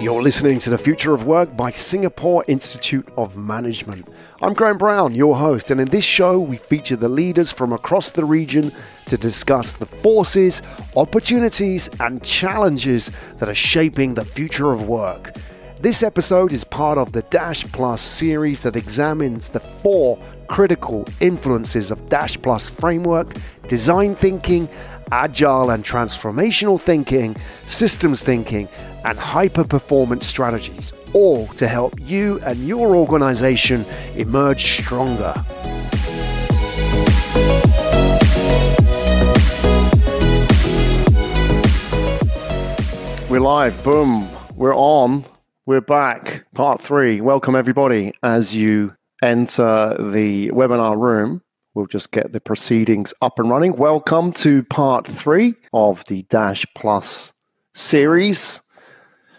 You're listening to The Future of Work by Singapore Institute of Management. I'm Graham Brown, your host, and in this show, we feature the leaders from across the region to discuss the forces, opportunities, and challenges that are shaping the future of work. This episode is part of the Dash Plus series that examines the four critical influences of Dash Plus framework, design thinking, agile and transformational thinking, systems thinking, and hyper performance strategies, all to help you and your organization emerge stronger. We're live, boom, we're on, we're back. Part three. Welcome, everybody, as you enter the webinar room. We'll just get the proceedings up and running. Welcome to part three of the Dash Plus series,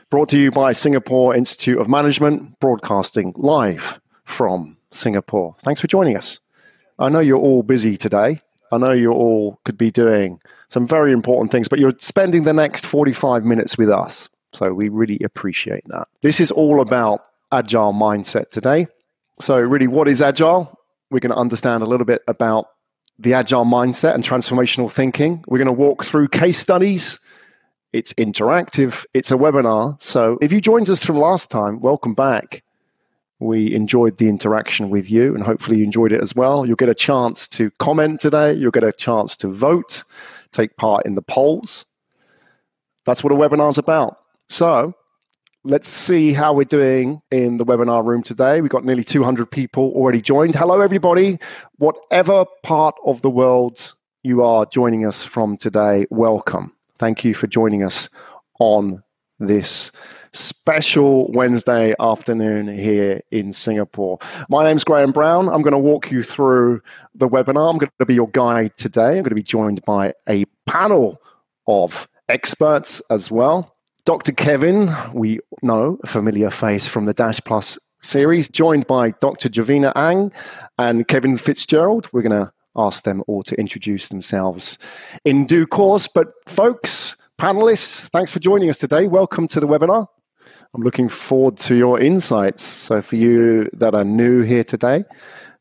brought to you by Singapore Institute of Management, broadcasting live from Singapore. Thanks for joining us. I know you're all busy today. I know you all could be doing some very important things, but you're spending the next 45 minutes with us. So we really appreciate that. This is all about agile mindset today. So, really, what is agile? We're going to understand a little bit about the agile mindset and transformational thinking. We're going to walk through case studies. It's interactive, it's a webinar. So if you joined us from last time, welcome back. We enjoyed the interaction with you, and hopefully you enjoyed it as well. You'll get a chance to comment today, you'll get a chance to vote, take part in the polls. That's what a webinar is about. So Let's see how we're doing in the webinar room today. We've got nearly 200 people already joined. Hello, everybody. Whatever part of the world you are joining us from today, welcome. Thank you for joining us on this special Wednesday afternoon here in Singapore. My name's Graham Brown. I'm going to walk you through the webinar. I'm going to be your guide today. I'm going to be joined by a panel of experts as well. Dr. Kevyn, we know, a familiar face from the Dash Plus series, joined by Dr. Jovina Ang and Kevin Fitzgerald. We're going to ask them all to introduce themselves in due course. But, folks, panelists, thanks for joining us today. Welcome to the webinar. I'm looking forward to your insights. So, for you that are new here today,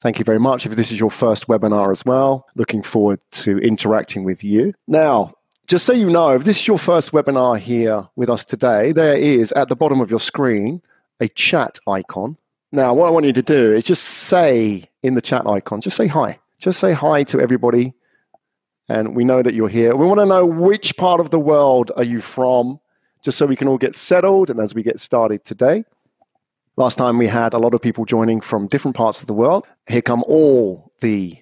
thank you very much. If this is your first webinar as well, looking forward to interacting with you. Now, just so you know, if this is your first webinar here with us today, there is at the bottom of your screen a chat icon. Now, what I want you to do is just say in the chat icon, just say hi. Just say hi to everybody. And we know that you're here. We want to know which part of the world are you from, just so we can all get settled and as we get started today. Last time we had a lot of people joining from different parts of the world. Here come all the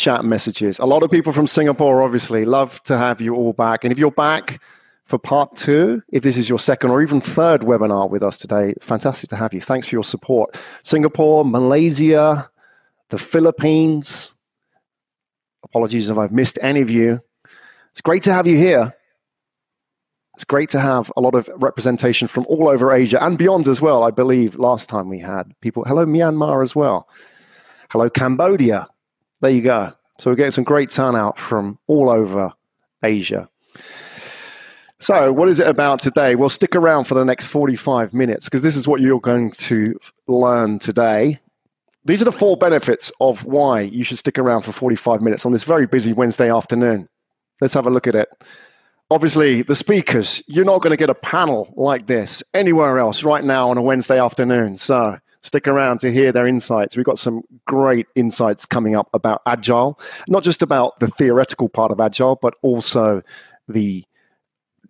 chat messages. A lot of people from Singapore, obviously, love to have you all back. And if you're back for part two, if this is your second or even third webinar with us today, fantastic to have you. Thanks for your support. Singapore, Malaysia, the Philippines. Apologies if I've missed any of you. It's great to have you here. It's great to have a lot of representation from all over Asia and beyond as well. I believe last time we had people. Hello, Myanmar as well. Hello, Cambodia there you go. So we're getting some great turnout from all over Asia. So, what is it about today? Well, stick around for the next 45 minutes because this is what you're going to learn today. These are the four benefits of why you should stick around for 45 minutes on this very busy Wednesday afternoon. Let's have a look at it. Obviously, the speakers, you're not going to get a panel like this anywhere else right now on a Wednesday afternoon. So, stick around to hear their insights. We've got some great insights coming up about Agile, not just about the theoretical part of Agile, but also the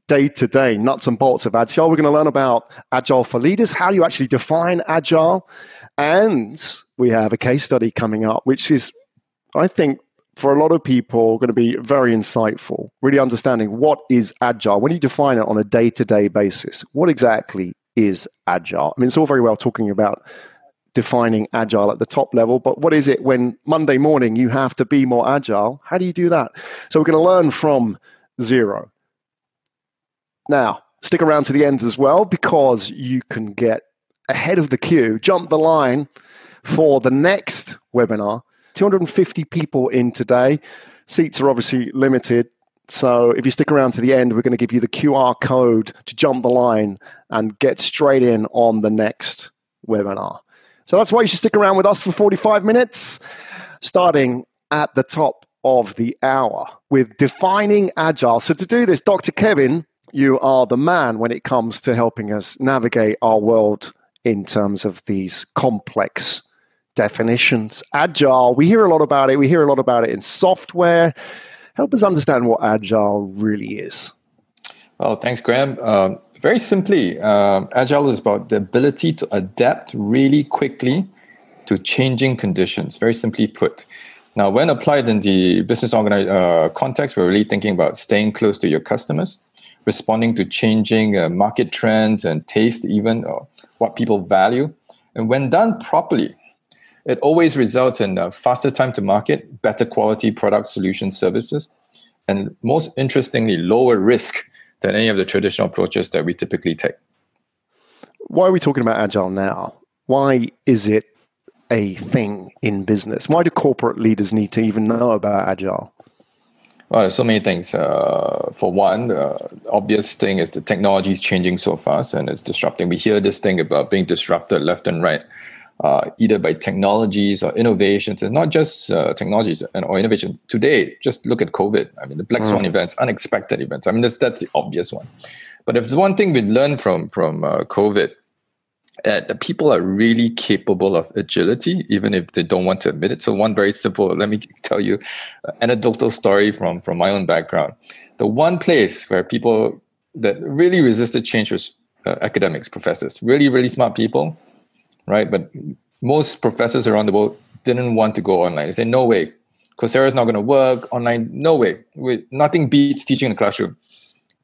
day to day nuts and bolts of Agile. We're going to learn about Agile for leaders, how you actually define Agile. And we have a case study coming up, which is, I think, for a lot of people, going to be very insightful, really understanding what is Agile. When you define it on a day to day basis, what exactly is agile. I mean, it's all very well talking about defining agile at the top level, but what is it when Monday morning you have to be more agile? How do you do that? So we're going to learn from Xero. Now, stick around to the end as well because you can get ahead of the queue, jump the line for the next webinar 250 people in today. Seats are obviously limited. So if you stick around to the end, we're going to give you the QR code to jump the line and get straight in on the next webinar. So that's why you should stick around with us for 45 minutes, starting at the top of the hour with defining agile. So to do this, Dr. Kevyn, you are the man when it comes to helping us navigate our world in terms of these complex definitions. Agile, we hear a lot about it. We hear a lot about it in software. Help us understand what agile really is. Well, thanks, Graham. Uh, very simply, uh, agile is about the ability to adapt really quickly to changing conditions. Very simply put. Now, when applied in the business uh, context, we're really thinking about staying close to your customers, responding to changing uh, market trends and taste, even what people value. And when done properly, it always results in a faster time to market, better quality product solution services, and most interestingly, lower risk than any of the traditional approaches that we typically take. Why are we talking about agile now? Why is it a thing in business? Why do corporate leaders need to even know about agile? Well, there's so many things. Uh, for one, the obvious thing is the technology is changing so fast and it's disrupting. We hear this thing about being disrupted left and right, uh, either by technologies or innovations. and not just uh, technologies and or innovation. Today, just look at COVID. I mean, the black swan mm. events, unexpected events. I mean, that's that's the obvious one. But if one thing we learned from from uh, COVID that people are really capable of agility, even if they don't want to admit it. So, one very simple, let me tell you an anecdotal story from, from my own background. The one place where people that really resisted change was uh, academics, professors, really, really smart people, right? But most professors around the world didn't want to go online. They said, no way. Coursera is not going to work online. No way. We, nothing beats teaching in the classroom.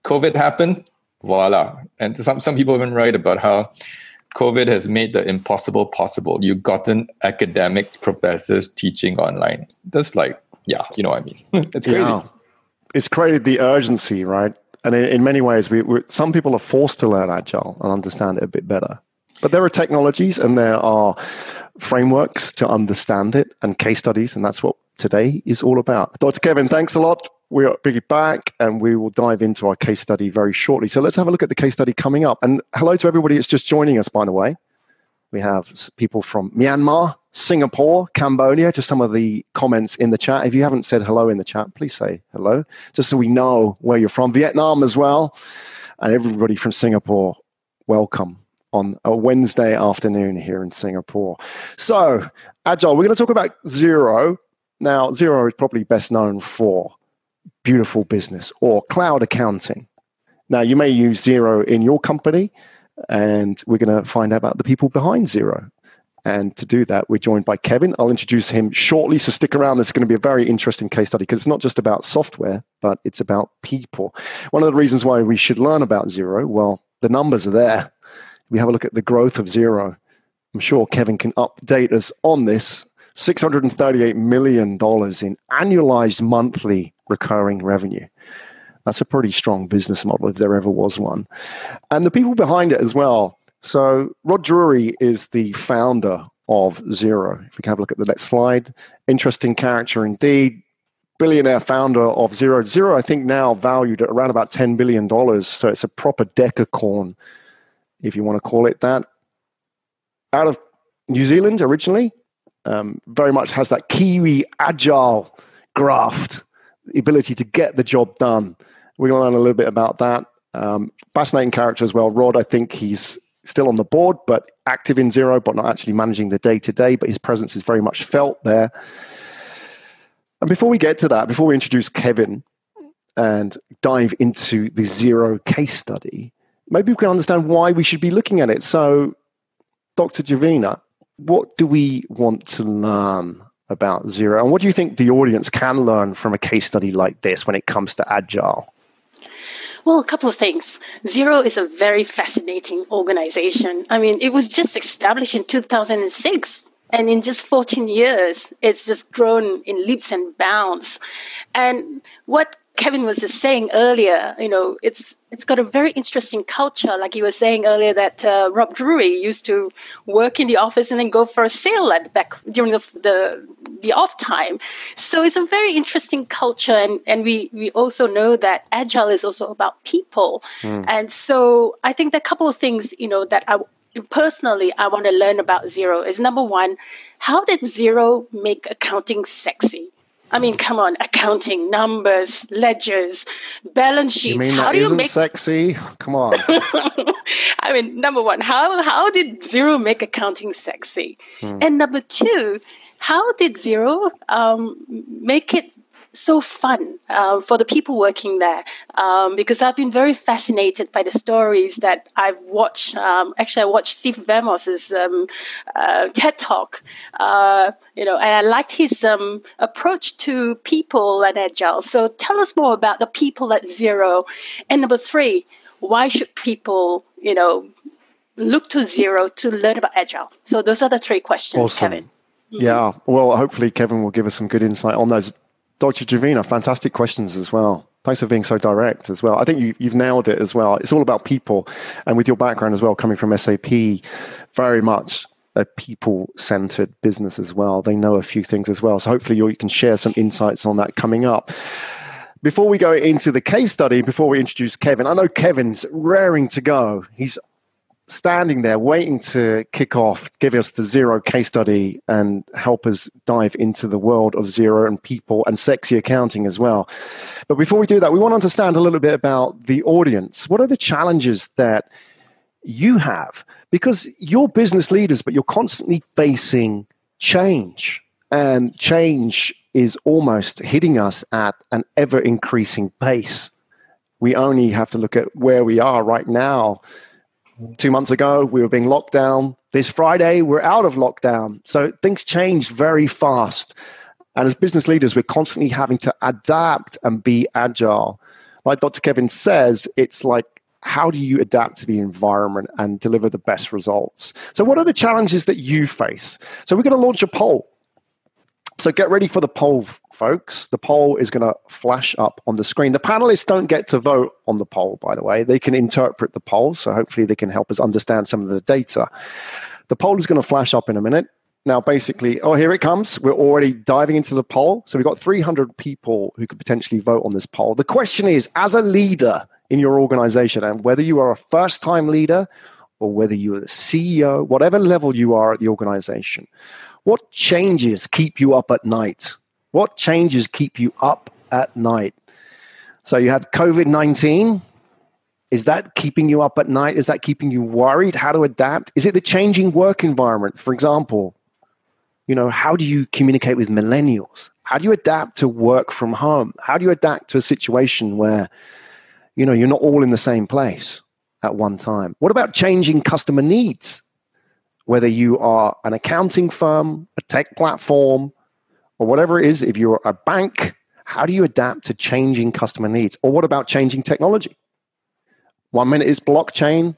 COVID happened, voila. And some, some people even write about how COVID has made the impossible possible. You've gotten academics, professors teaching online. Just like, yeah, you know what I mean? Hmm. it's crazy. Yeah. It's created the urgency, right? And in, in many ways, we, some people are forced to learn Agile and understand it a bit better. But there are technologies and there are frameworks to understand it and case studies, and that's what today is all about. Dr. Kevyn, thanks a lot we'll be back and we will dive into our case study very shortly. So let's have a look at the case study coming up. And hello to everybody that's just joining us, by the way. We have people from Myanmar, Singapore, Cambodia, just some of the comments in the chat. If you haven't said hello in the chat, please say hello, just so we know where you're from. Vietnam as well. And everybody from Singapore, welcome on a Wednesday afternoon here in Singapore. So, Agile, we're going to talk about Xero. Now, Xero is probably best known for beautiful business or cloud accounting. Now, you may use Xero in your company, and we're going to find out about the people behind Xero. And to do that, we're joined by Kevin. I'll introduce him shortly, so stick around. This is going to be a very interesting case study because it's not just about software, but it's about people. One of the reasons why we should learn about Xero, well, the numbers are there. We have a look at the growth of Xero, I'm sure Kevin can update us on this. $638 million in annualized monthly recurring revenue. That's a pretty strong business model if there ever was one. And the people behind it as well. So, Rod Drury is the founder of Xero. If we can have a look at the next slide. Interesting character indeed. Billionaire founder of Xero. Xero, I think, now valued at around about $10 billion. So, it's a proper decacorn, if you want to call it that. Out of New Zealand originally, um, very much has that Kiwi agile graft the ability to get the job done. We're going to learn a little bit about that. Um, fascinating character as well. Rod, I think he's still on the board, but active in Xero, but not actually managing the day to day, but his presence is very much felt there. And before we get to that, before we introduce Kevin and dive into the Xero case study, maybe we can understand why we should be looking at it. So, Dr. Jovina, what do we want to learn about Xero? And what do you think the audience can learn from a case study like this when it comes to Agile? Well, a couple of things. Xero is a very fascinating organization. I mean, it was just established in 2006. And in just 14 years, it's just grown in leaps and bounds. And what Kevin was just saying earlier, you know, it's it's got a very interesting culture. Like you were saying earlier, that uh, Rod Drury used to work in the office and then go for a sail at back during the, the the off time. So it's a very interesting culture, and and we we also know that agile is also about people, mm. and so I think there are a couple of things, you know, that I personally I want to learn about Xero is number one, how did Xero make accounting sexy? I mean, come on, accounting, numbers, ledgers, balance sheets. You mean how that do isn't you make... sexy? Come on. I mean, number one, how how did Xero make accounting sexy? Hmm. And number two, how did Xero um, make it so fun uh, for the people working there um, because I've been very fascinated by the stories that I've watched. Um, actually, I watched Steve Vamos's um, uh, TED Talk, uh, you know, and I liked his um, approach to people and agile. So tell us more about the people at Xero. And number three, why should people, you know, look to Xero to learn about agile? So those are the three questions, awesome. Kevin. Yeah, well, hopefully Kevin will give us some good insight on those. Dr. Jovina, fantastic questions as well. Thanks for being so direct as well. I think you, you've nailed it as well. It's all about people. And with your background as well, coming from SAP, very much a people centered business as well. They know a few things as well. So hopefully you can share some insights on that coming up. Before we go into the case study, before we introduce Kevin, I know Kevin's raring to go. He's standing there waiting to kick off, give us the Xero case study and help us dive into the world of Xero and people and sexy accounting as well. But before we do that, we want to understand a little bit about the audience. What are the challenges that you have? Because you're business leaders, but you're constantly facing change. And change is almost hitting us at an ever increasing pace. We only have to look at where we are right now Two months ago, we were being locked down. This Friday, we're out of lockdown. So things change very fast. And as business leaders, we're constantly having to adapt and be agile. Like Dr. Kevyn says, it's like, how do you adapt to the environment and deliver the best results? So, what are the challenges that you face? So, we're going to launch a poll so get ready for the poll, folks. The poll is going to flash up on the screen. The panelists don't get to vote on the poll, by the way. They can interpret the poll, so hopefully they can help us understand some of the data. The poll is going to flash up in a minute. Now, basically, oh, here it comes. We're already diving into the poll. So we've got 300 people who could potentially vote on this poll. The question is as a leader in your organization, and whether you are a first time leader or whether you're a CEO, whatever level you are at the organization, what changes keep you up at night? What changes keep you up at night? So you have COVID 19. Is that keeping you up at night? Is that keeping you worried? How to adapt? Is it the changing work environment? For example, you know, how do you communicate with millennials? How do you adapt to work from home? How do you adapt to a situation where, you know, you're not all in the same place at one time? What about changing customer needs? Whether you are an accounting firm, a tech platform, or whatever it is, if you're a bank, how do you adapt to changing customer needs? Or what about changing technology? One minute is blockchain,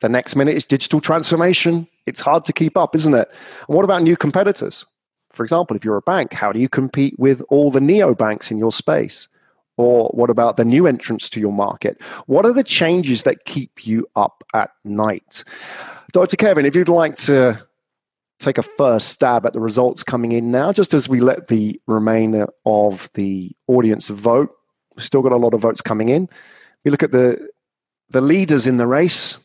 the next minute is digital transformation. It's hard to keep up, isn't it? And what about new competitors? For example, if you're a bank, how do you compete with all the neo banks in your space? Or what about the new entrants to your market? What are the changes that keep you up at night? Dr. Kevyn, if you'd like to take a first stab at the results coming in now, just as we let the remainder of the audience vote. We've still got a lot of votes coming in. We look at the the leaders in the race.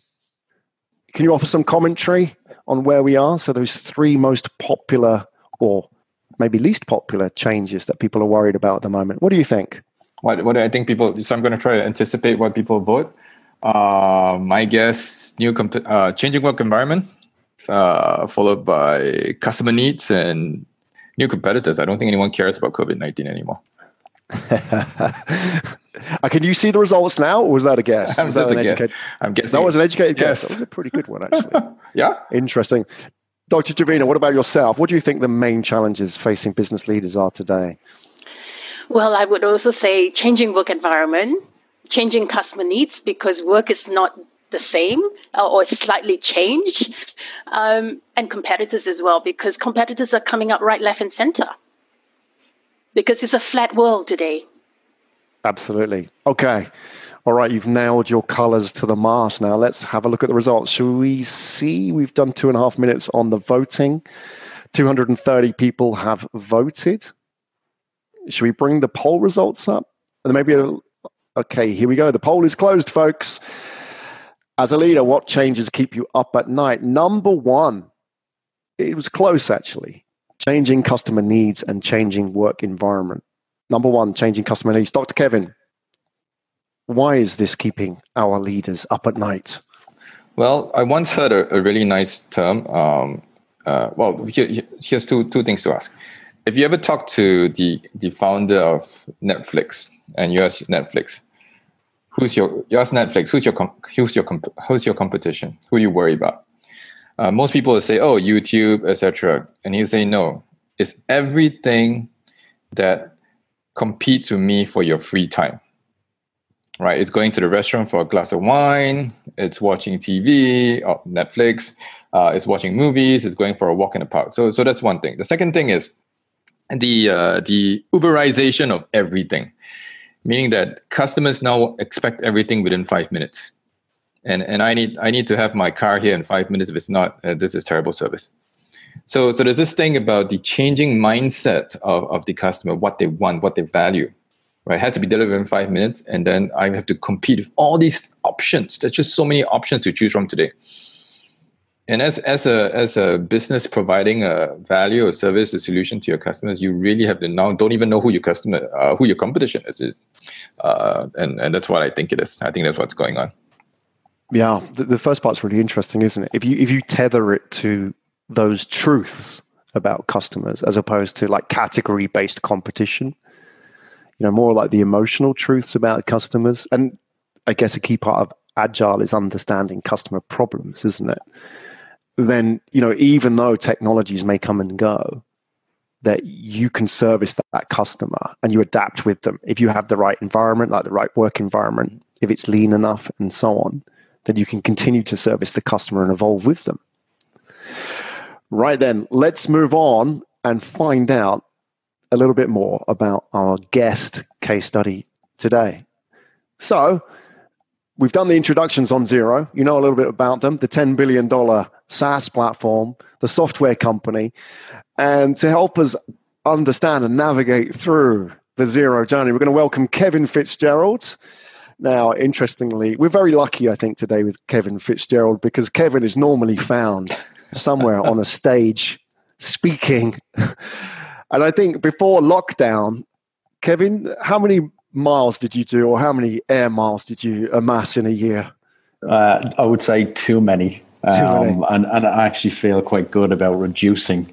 Can you offer some commentary on where we are? So those three most popular or maybe least popular changes that people are worried about at the moment. What do you think? What, what do I think people? So I'm going to try to anticipate what people vote. My guess, new comp- uh, changing work environment, uh, followed by customer needs and new competitors. I don't think anyone cares about COVID nineteen anymore. Uh, can you see the results now, or was that a guess? Was that an educated? I'm guessing. That was an educated guess. That was a pretty good one, actually. yeah. Interesting. Dr. Jovina, what about yourself? What do you think the main challenges facing business leaders are today? Well, I would also say changing work environment, changing customer needs because work is not the same or slightly changed, um, and competitors as well because competitors are coming up right, left, and center because it's a flat world today. Absolutely. Okay. All right, you've nailed your colors to the mast. Now let's have a look at the results. Shall we see? We've done two and a half minutes on the voting. 230 people have voted. Should we bring the poll results up? And maybe, a, okay, here we go. The poll is closed, folks. As a leader, what changes keep you up at night? Number one, it was close actually. Changing customer needs and changing work environment. Number one, changing customer needs. Dr. Kevyn, why is this keeping our leaders up at night? Well, I once heard a, a really nice term. Um, uh, well, here, here's two two things to ask. If you ever talk to the the founder of Netflix and you ask Netflix, who's your you ask Netflix, who's your who's your who's your competition? Who do you worry about? Uh, most people will say, "Oh, YouTube, etc." And you say, "No, it's everything that competes with me for your free time." Right? It's going to the restaurant for a glass of wine. It's watching TV or Netflix. Uh, it's watching movies. It's going for a walk in the park. So, so that's one thing. The second thing is the uh, the Uberization of everything, meaning that customers now expect everything within five minutes and and I need I need to have my car here in five minutes. If it's not, uh, this is terrible service. So so there's this thing about the changing mindset of, of the customer, what they want, what they value. Right, it has to be delivered in five minutes, and then I have to compete with all these options. There's just so many options to choose from today. And as as a as a business providing a value or service a solution to your customers, you really have to now don't even know who your customer, uh, who your competition is, uh, and and that's what I think it is. I think that's what's going on. Yeah, the, the first part's really interesting, isn't it? If you if you tether it to those truths about customers as opposed to like category based competition, you know, more like the emotional truths about customers. And I guess a key part of agile is understanding customer problems, isn't it? Then, you know, even though technologies may come and go, that you can service that, that customer and you adapt with them. If you have the right environment, like the right work environment, if it's lean enough and so on, then you can continue to service the customer and evolve with them. Right then, let's move on and find out a little bit more about our guest case study today. So, we've done the introductions on Xero. You know a little bit about them, the $10 billion SaaS platform, the software company. And to help us understand and navigate through the Xero journey, we're going to welcome Kevin Fitzgerald. Now, interestingly, we're very lucky, I think, today with Kevin Fitzgerald because Kevin is normally found somewhere on a stage speaking. and I think before lockdown, Kevin, how many miles did you do, or how many air miles did you amass in a year? Uh, I would say too many. Too um, many. And, and I actually feel quite good about reducing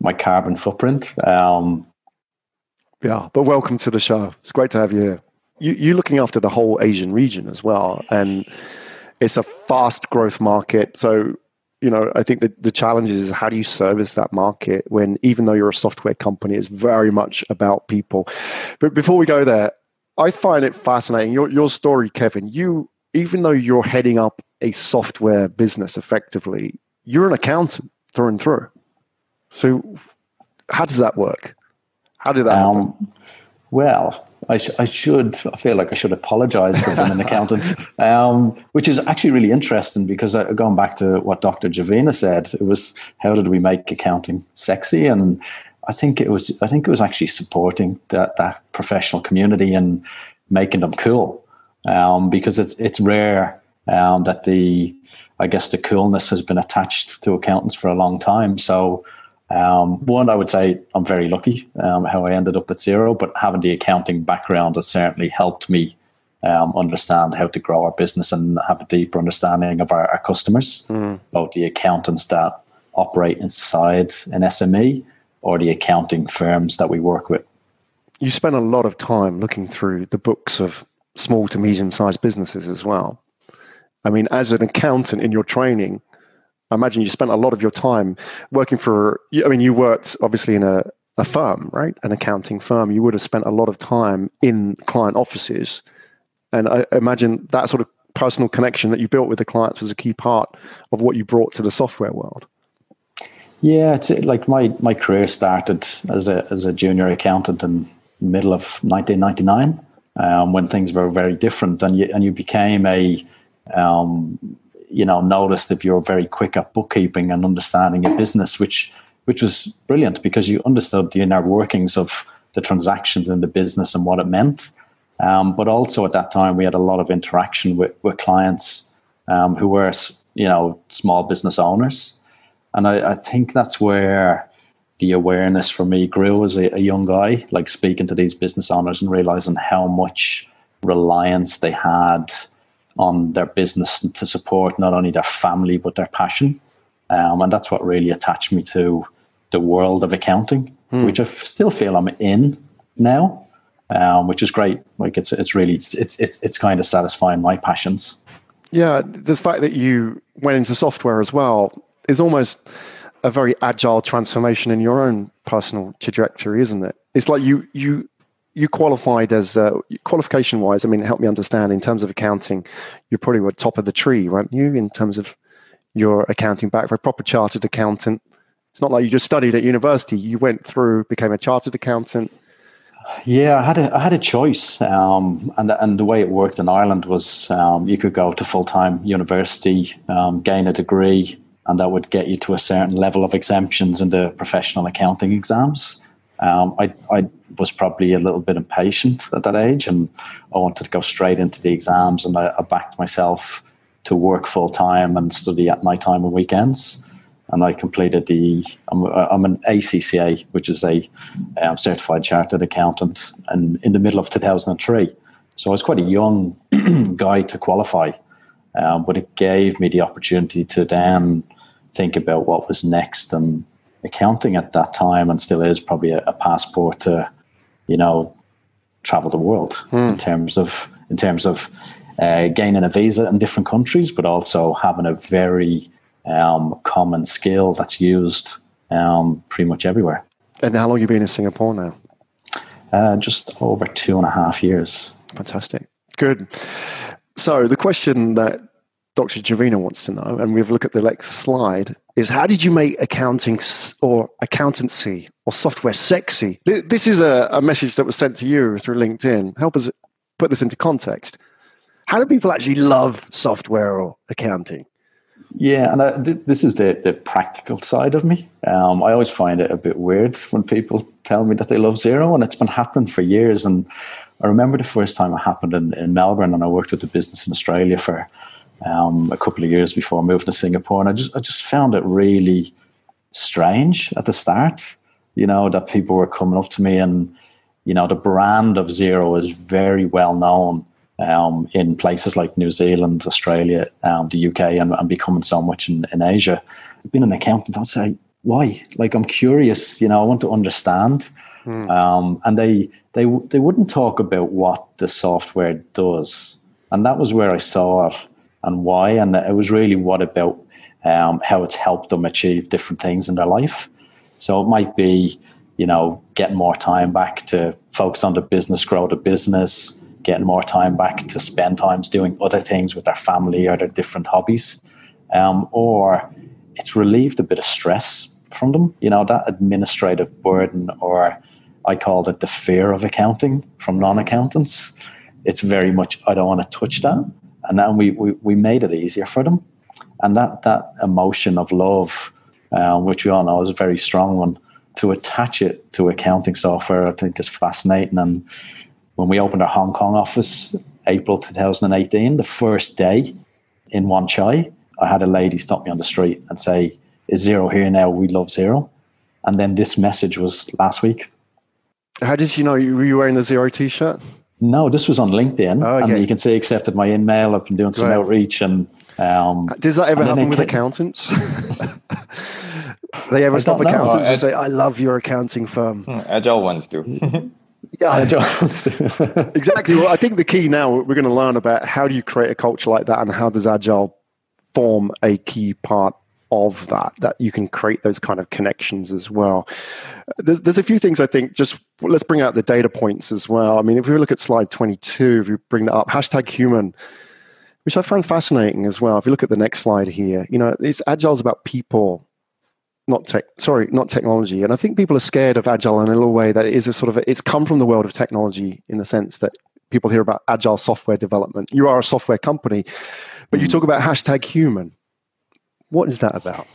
my carbon footprint. Um, yeah, but welcome to the show. It's great to have you here you, you're looking after the whole Asian region as well, and it's a fast growth market. So you know, I think that the challenge is how do you service that market when even though you're a software company, it's very much about people. But before we go there, I find it fascinating. Your your story, Kevin, you even though you're heading up a software business effectively, you're an accountant through and through. So how does that work? How did that um, happen? Well, I, sh- I, should. I feel like I should apologize for being an accountant, um, which is actually really interesting because uh, going back to what Dr. Jovina said, it was how did we make accounting sexy? And I think it was. I think it was actually supporting that that professional community and making them cool, um, because it's it's rare um, that the I guess the coolness has been attached to accountants for a long time. So um, one, I would say I'm very lucky um, how I ended up at Xero, but having the accounting background has certainly helped me um, understand how to grow our business and have a deeper understanding of our, our customers, mm. both the accountants that operate inside an SME or the accounting firms that we work with. You spend a lot of time looking through the books of small to medium sized businesses as well. I mean, as an accountant in your training, I imagine you spent a lot of your time working for, I mean, you worked obviously in a, a firm, right? An accounting firm. You would have spent a lot of time in client offices. And I imagine that sort of personal connection that you built with the clients was a key part of what you brought to the software world. Yeah, it's like my, my career started as a, as a junior accountant in the middle of 1999. um, when things were very different, and you and you became a um, you know noticed if you're very quick at bookkeeping and understanding a business, which which was brilliant because you understood the inner workings of the transactions in the business and what it meant. Um, but also at that time, we had a lot of interaction with, with clients um, who were, you know, small business owners, and I, I, think that's where the awareness for me grew as a, a young guy, like speaking to these business owners and realizing how much reliance they had on their business to support not only their family but their passion. Um, and that's what really attached me to the world of accounting, hmm. which I still feel I'm in now, um, which is great. Like it's it's really it's it's it's kind of satisfying my passions. Yeah, the fact that you went into software as well is almost a very agile transformation in your own personal trajectory, isn't it? It's like you you you qualified as uh, qualification wise. I mean, help me understand in terms of accounting. You probably were top of the tree, weren't you? In terms of your accounting background, proper chartered accountant. It's not like you just studied at university. You went through, became a chartered accountant. Yeah, I had a I had a choice, um, and and the way it worked in Ireland was um, you could go to full time university, um, gain a degree, and that would get you to a certain level of exemptions in the professional accounting exams. Um, I I was probably a little bit impatient at that age, and I wanted to go straight into the exams, and I, I backed myself to work full time and study at night time and weekends and I completed the. I'm, I'm an ACCA, which is a um, certified chartered accountant, and in the middle of 2003. So I was quite a young guy to qualify, um, but it gave me the opportunity to then think about what was next. And accounting at that time, and still is, probably a, a passport to, you know, travel the world hmm. in terms of in terms of uh, gaining a visa in different countries, but also having a very um, common skill that's used um, pretty much everywhere. And how long have you been in Singapore now? Uh, just over two and a half years. Fantastic. Good. So the question that Dr. Jovina wants to know, and we've looked at the next slide, is how did you make accounting or accountancy or software sexy? This is a, a message that was sent to you through LinkedIn. Help us put this into context. How do people actually love software or accounting? Yeah, and I, th- this is the, the practical side of me. Um, I always find it a bit weird when people tell me that they love Xero, and it's been happening for years. And I remember the first time it happened in, in Melbourne, and I worked with a business in Australia for um, a couple of years before moving to Singapore, and I just I just found it really strange at the start. You know that people were coming up to me, and you know the brand of Xero is very well known um, in places like New Zealand, Australia, um, the UK, and, and, becoming so much in, in Asia. Being an accountant, I'd say, why? Like, I'm curious, you know, I want to understand. Hmm. Um, and they, they, they wouldn't talk about what the software does. And that was where I saw it and why. And it was really what about um, how it's helped them achieve different things in their life. So it might be, you know, getting more time back to focus on the business, grow the business, getting more time back to spend times doing other things with their family or their different hobbies. Um, or it's relieved a bit of stress from them. You know, that administrative burden, or I call it the fear of accounting from non accountants. It's very much, I don't want to touch that. And then we, we, we made it easier for them. And that, that emotion of love, um, which we all know is a very strong one, to attach it to accounting software, I think is fascinating. And when we opened our Hong Kong office, April 2018, the first day in Wan Chai, I had a lady stop me on the street and say, Is Xero here now? We love Xero. And then this message was last week. How did you know you were wearing the Xero t shirt? No, this was on LinkedIn. Oh, okay. And you can see accepted my email. I've been doing some right. outreach and um, does that ever happen with came, accountants? they ever stop accountants and say, "I love your accounting firm"? Hmm, agile ones do. Yeah, exactly. Well, I think the key now we're going to learn about how do you create a culture like that, and how does agile form a key part of that that you can create those kind of connections as well. There's, there's a few things I think. Just let's bring out the data points as well. I mean, if we look at slide 22, if you bring that up, hashtag human, which I find fascinating as well. If you look at the next slide here, you know, it's agile is about people not tech sorry not technology and i think people are scared of agile in a little way that it is a sort of a, it's come from the world of technology in the sense that people hear about agile software development. You are a software company, but you mm. talk about hashtag human. What is that about?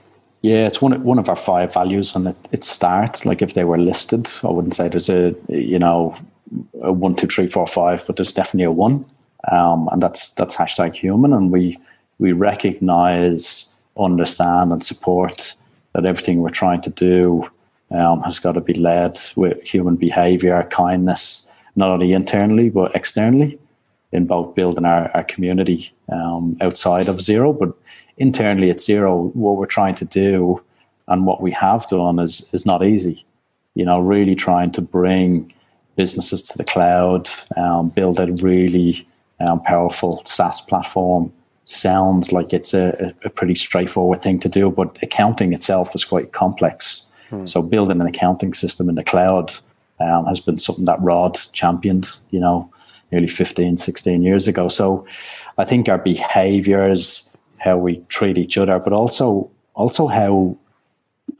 Yeah, it's one one of our five values, and it, it starts like if they were listed. I wouldn't say there's a you know a one, two, three, four, five, but there's definitely a one, um, and that's that's hashtag human, and we we recognize, understand, and support that everything we're trying to do um, has got to be led with human behavior, kindness, not only internally but externally, in both building our, our community um, outside of Xero, but internally at Xero, what we're trying to do and what we have done is is not easy. You know, really trying to bring businesses to the cloud, um, build a really um, powerful SaaS platform. Sounds like it's a, a, pretty straightforward thing to do, but accounting itself is quite complex. Hmm. So building an accounting system in the cloud um, has been something that Rod championed, you know, nearly 15, 16 years ago. So I think our behaviors, how we treat each other, but also also how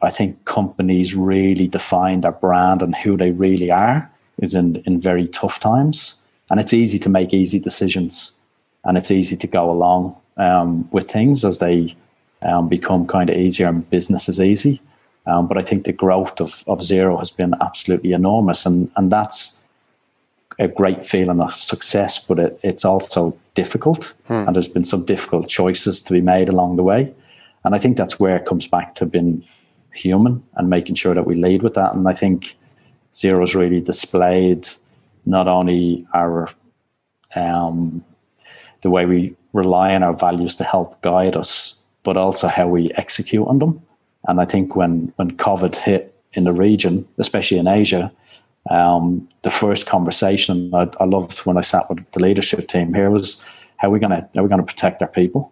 I think companies really define their brand and who they really are is in, in very tough times. And it's easy to make easy decisions and it's easy to go along um, with things as they um, become kind of easier and business is easy. Um, but I think the growth of, of Xero has been absolutely enormous. And, and that's a great feeling of success, but it, it's also difficult. Hmm. And there's been some difficult choices to be made along the way. And I think that's where it comes back to being human and making sure that we lead with that. And I think Xero's really displayed not only our um, the way we rely on our values to help guide us, but also how we execute on them. And I think when when COVID hit in the region, especially in Asia, um, the first conversation I, I, loved when I sat with the leadership team here was how are we gonna how are we gonna protect our people?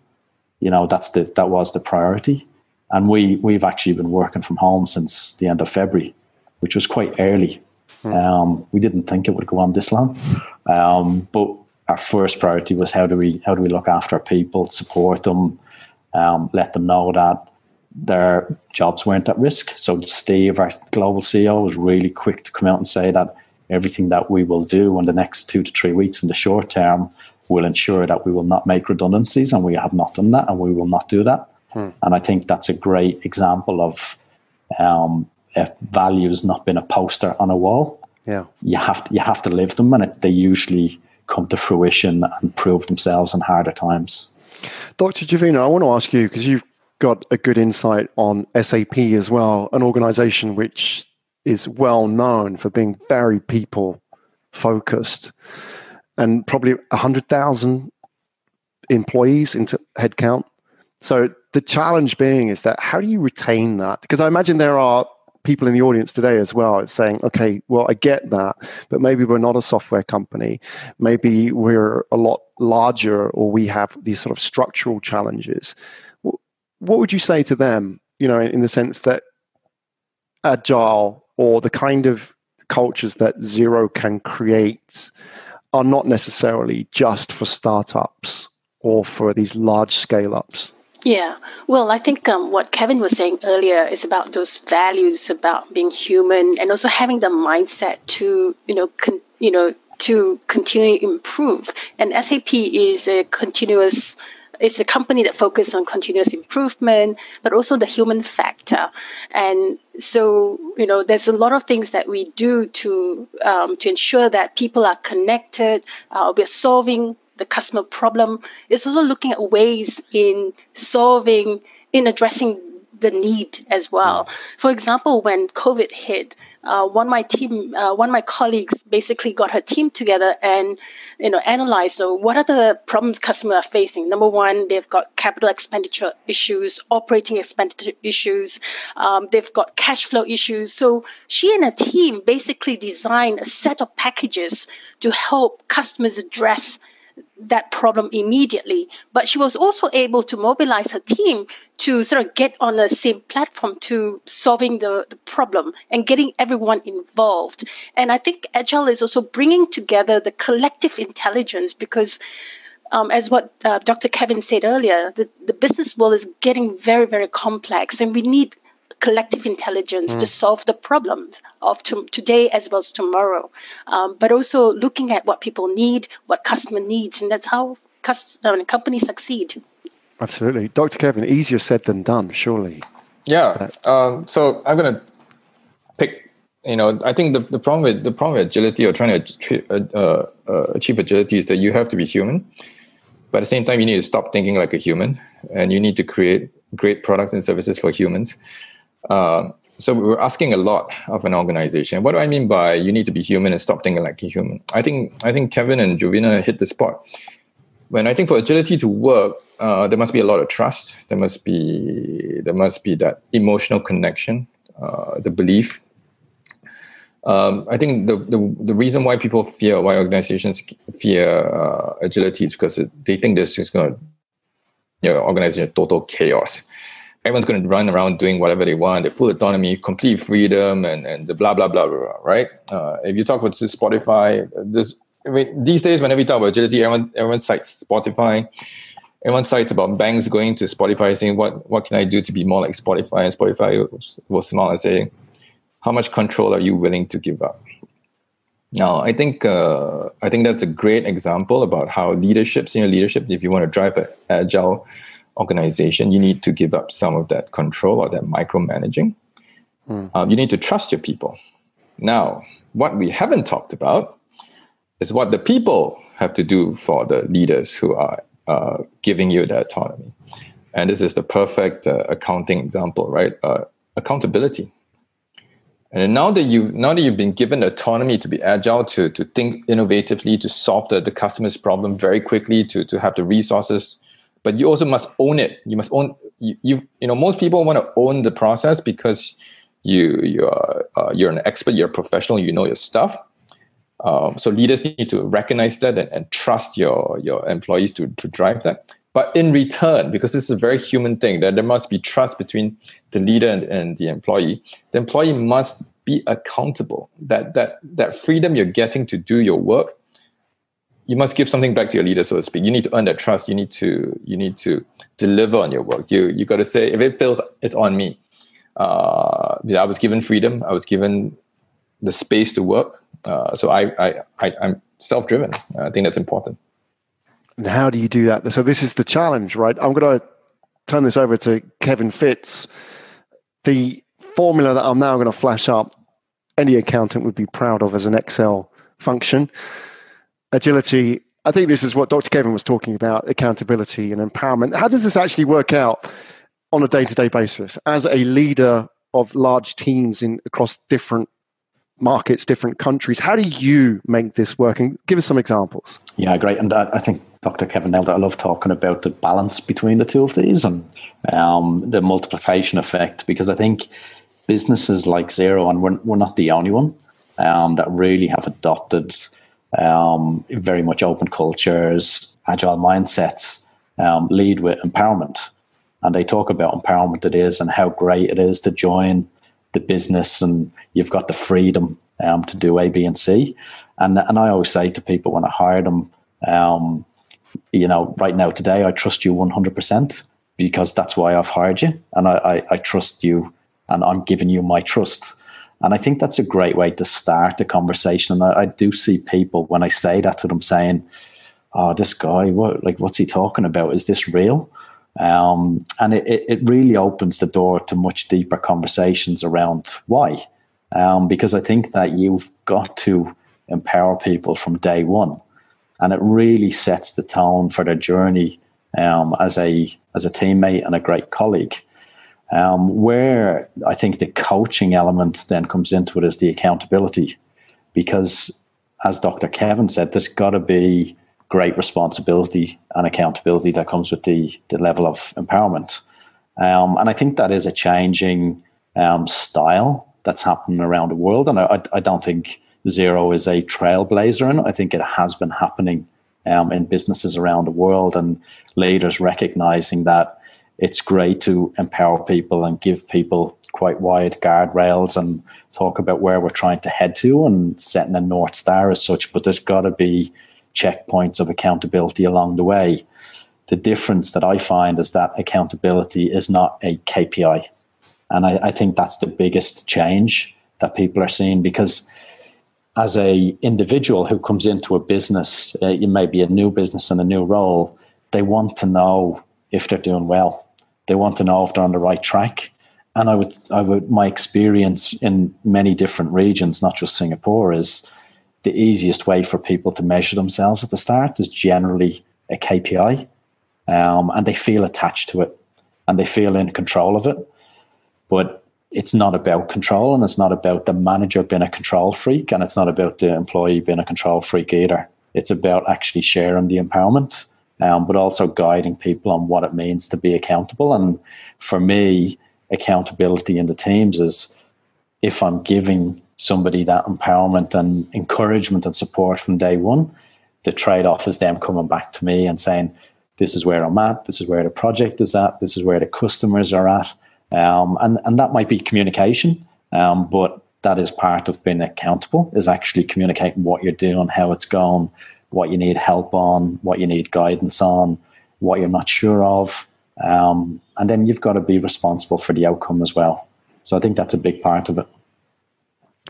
You know, that's the that was the priority. And we we've actually been working from home since the end of February, which was quite early. Hmm. Um, we didn't think it would go on this long, um, but our first priority was how do we how do we look after our people, support them, um, let them know that their jobs weren't at risk. So Steve, our global CEO, was really quick to come out and say that everything that we will do in the next two to three weeks in the short term will ensure that we will not make redundancies, and we have not done that, and we will not do that. Hmm. And I think that's a great example of um, if values not been a poster on a wall. Yeah, you have to you have to live them, and it, they usually come to fruition and prove themselves in harder times. Dr. Jovina, I want to ask you because you've got a good insight on SAP as well, an organization which is well known for being very people focused and probably 100,000 employees into headcount. So the challenge being is that how do you retain that? Because I imagine there are people in the audience today as well saying, okay, well, I get that, but maybe we're not a software company. Maybe we're a lot larger or we have these sort of structural challenges what would you say to them, you know, in the sense that agile or the kind of cultures that Xero can create are not necessarily just for startups or for these large scale ups? Yeah, well, I think um, what Kevin was saying earlier is about those values about being human and also having the mindset to, you know, con- you know, to continually improve. And SAP is a continuous it's a company that focuses on continuous improvement, but also the human factor. And so, you know, there's a lot of things that we do to um, to ensure that people are connected. Uh, we're solving the customer problem. It's also looking at ways in solving, in addressing the need as well. For example, when COVID hit, uh, one of my team, uh, one of my colleagues, basically got her team together and you know analyzed so what are the problems customers are facing. Number one, they've got capital expenditure issues, operating expenditure issues, um, they've got cash flow issues. So she and her team basically designed a set of packages to help customers address that problem immediately. But she was also able to mobilize her team to sort of get on the same platform to solving the, the problem and getting everyone involved. And I think Agile is also bringing together the collective intelligence because. Um, as what uh, Dr. Kevyn said earlier, the, the business world is getting very, very complex, and we need collective intelligence mm. to solve the problems of to, today as well as tomorrow, um, but also looking at what people need, what customer needs, and that's how cus- uh, companies succeed. Absolutely, Dr. Kevyn. Easier said than done, surely. Yeah. Um, so I'm gonna pick. You know, I think the, the problem with the problem with agility or trying to achieve, uh, uh, uh, achieve agility is that you have to be human, but at the same time you need to stop thinking like a human, and you need to create great products and services for humans. Uh, so we're asking a lot of an organization. What do I mean by you need to be human and stop thinking like a human? I think I think Kevin and Jovina hit the spot. When I think for agility to work, uh, there must be a lot of trust. There must be there must be that emotional connection, uh, the belief. Um, I think the, the the reason why people fear, why organizations fear uh, agility, is because they think this is going to you know, organization total chaos. Everyone's going to run around doing whatever they want, the full autonomy, complete freedom, and and the blah blah blah, blah, blah right? Uh, if you talk about Spotify, this I mean, these days whenever we talk about agility, everyone everyone cites Spotify everyone cites about banks going to Spotify saying, "What what can I do to be more like Spotify?" And Spotify will smile and say, "How much control are you willing to give up?" Now, I think uh, I think that's a great example about how leadership, senior leadership, if you want to drive an agile organization, you need to give up some of that control or that micromanaging. Mm. Um, you need to trust your people. Now, what we haven't talked about is what the people have to do for the leaders who are uh, giving you that autonomy. And this is the perfect uh, accounting example, right? Uh, accountability. And now that you now that you've been given autonomy to be agile, to to think innovatively, to solve the, the customer's problem very quickly, to to have the resources, but you also must own it. You must own you you, you know most people want to own the process because you you are uh, you're an expert, you're a professional, you know your stuff. Um, so leaders need to recognize that and, and trust your your employees to to drive that. But in return, because this is a very human thing, that there must be trust between the leader and, and the employee. The employee must be accountable. That that that freedom you're getting to do your work, you must give something back to your leader, so to speak. You need to earn that trust. You need to you need to deliver on your work. You you got to say if it fails, it's on me. Uh, I was given freedom. I was given the space to work. Uh, so I, I, I I'm self-driven. I think that's important. And how do you do that? So this is the challenge, right? I'm going to turn this over to Kevin Fitz. The formula that I'm now going to flash up, any accountant would be proud of as an Excel function. Agility. I think this is what Dr. Kevyn was talking about accountability and empowerment. How does this actually work out on a day to day basis as a leader of large teams in across different markets, different countries. How do you make this work? And give us some examples. Yeah, great. And I, I think Dr. Kevyn it. I love talking about the balance between the two of these and um, the multiplication effect because I think businesses like Xero, and we're, we're not the only one, um, that really have adopted um, very much open cultures, agile mindsets, um, lead with empowerment. And they talk about empowerment it is and how great it is to join the business and you've got the freedom um, to do A, B, and C. And and I always say to people when I hire them, um, you know, right now today I trust you one hundred percent because that's why I've hired you, and I, I, I trust you, and I'm giving you my trust. And I think that's a great way to start the conversation. And I, I do see people when I say that to them saying, "Oh, this guy, what like what's he talking about? Is this real?" Um, and it, it really opens the door to much deeper conversations around why. Um, because I think that you've got to empower people from day one. And it really sets the tone for their journey um, as a as a teammate and a great colleague. Um, where I think the coaching element then comes into it is the accountability, because as Dr. Kevyn said, there's got to be great responsibility and accountability that comes with the, the level of empowerment. Um, and I think that is a changing um, style that's happening around the world. And I, I, don't think Xero is a trailblazer and. I think it has been happening um, in businesses around the world and leaders recognizing that it's great to empower people and give people quite wide guardrails and talk about where we're trying to head to and setting a North Star as such. But there's got to be checkpoints of accountability along the way. The difference that I find is that accountability is not a KPI. And I, I think that's the biggest change that people are seeing because as a individual who comes into a business, uh, may be a new business and a new role, they want to know if they're doing well. They want to know if they're on the right track. And I would, I would, my experience in many different regions, not just Singapore, is the easiest way for people to measure themselves at the start is generally a KPI, um, and they feel attached to it, and they feel in control of it. But it's not about control and it's not about the manager being a control freak and it's not about the employee being a control freak either. It's about actually sharing the empowerment, um, but also guiding people on what it means to be accountable. And for me, accountability in the teams is if I'm giving somebody that empowerment and encouragement and support from day one, the trade off is them coming back to me and saying, This is where I'm at, this is where the project is at, this is where the customers are at. Um, and, and that might be communication, um, but that is part of being accountable, is actually communicating what you're doing, how it's going, what you need help on, what you need guidance on, what you're not sure of. Um, and then you've got to be responsible for the outcome as well. So I think that's a big part of it.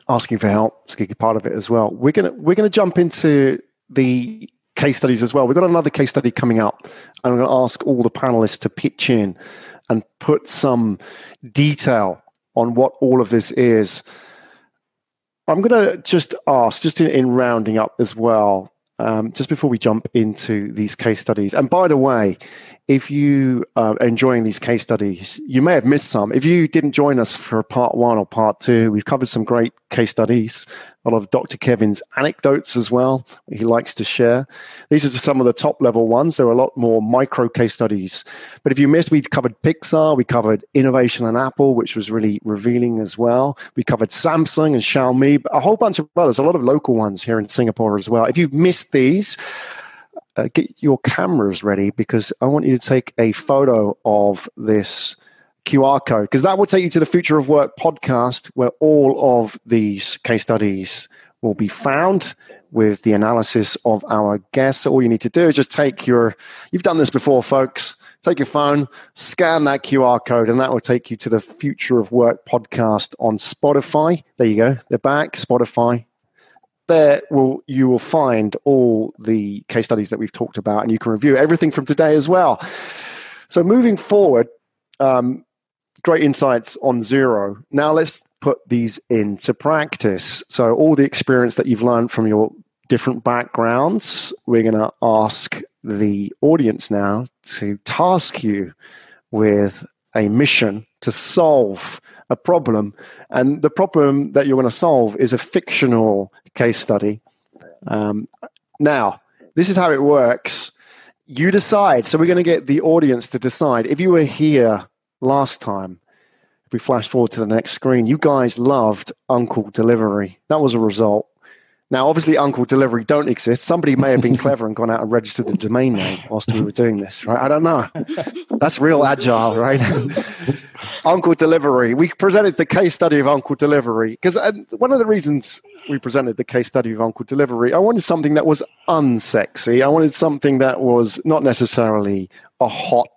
Asking for help is a part of it as well. We're gonna we're gonna jump into the case studies as well. We've got another case study coming up, and I'm going to ask all the panelists to pitch in and put some detail on what all of this is. I'm going to just ask, just in, in rounding up as well, um, just before we jump into these case studies. And by the way, if you uh, are enjoying these case studies, you may have missed some. If you didn't join us for part one or part two, we've covered some great case studies, a lot of Dr. Kevyn's anecdotes as well, he likes to share. These are some of the top level ones. There are a lot more micro case studies. But if you missed, we covered Pixar, we covered innovation and Apple, which was really revealing as well. We covered Samsung and Xiaomi, a whole bunch of others, a lot of local ones here in Singapore as well. If you've missed these, uh, get your cameras ready because I want you to take a photo of this QR code because that will take you to the Future of Work podcast where all of these case studies will be found with the analysis of our guests. So all you need to do is just take your, you've done this before, folks. Take your phone, scan that QR code, and that will take you to the Future of Work podcast on Spotify. There you go. They're back. Spotify, there will you will find all the case studies that we've talked about, and you can review everything from today as well. So moving forward, um, great insights on Xero. Now let's put these into practice. So all the experience that you've learned from your different backgrounds, we're going to ask the audience now to task you with a mission to solve a problem. And the problem that you're going to solve is a fictional case study. Um, now, this is how it works. You decide. So we're going to get the audience to decide. If you were here last time, if we flash forward to the next screen, you guys loved Uncle Delivery. That was a result. Now, obviously, Uncle Delivery don't exist. Somebody may have been clever and gone out and registered the domain name whilst we were doing this, right? I don't know. That's real agile, right? Uncle Delivery. We presented the case study of Uncle Delivery because uh, one of the reasons we presented the case study of Uncle Delivery, I wanted something that was unsexy. I wanted something that was not necessarily a hot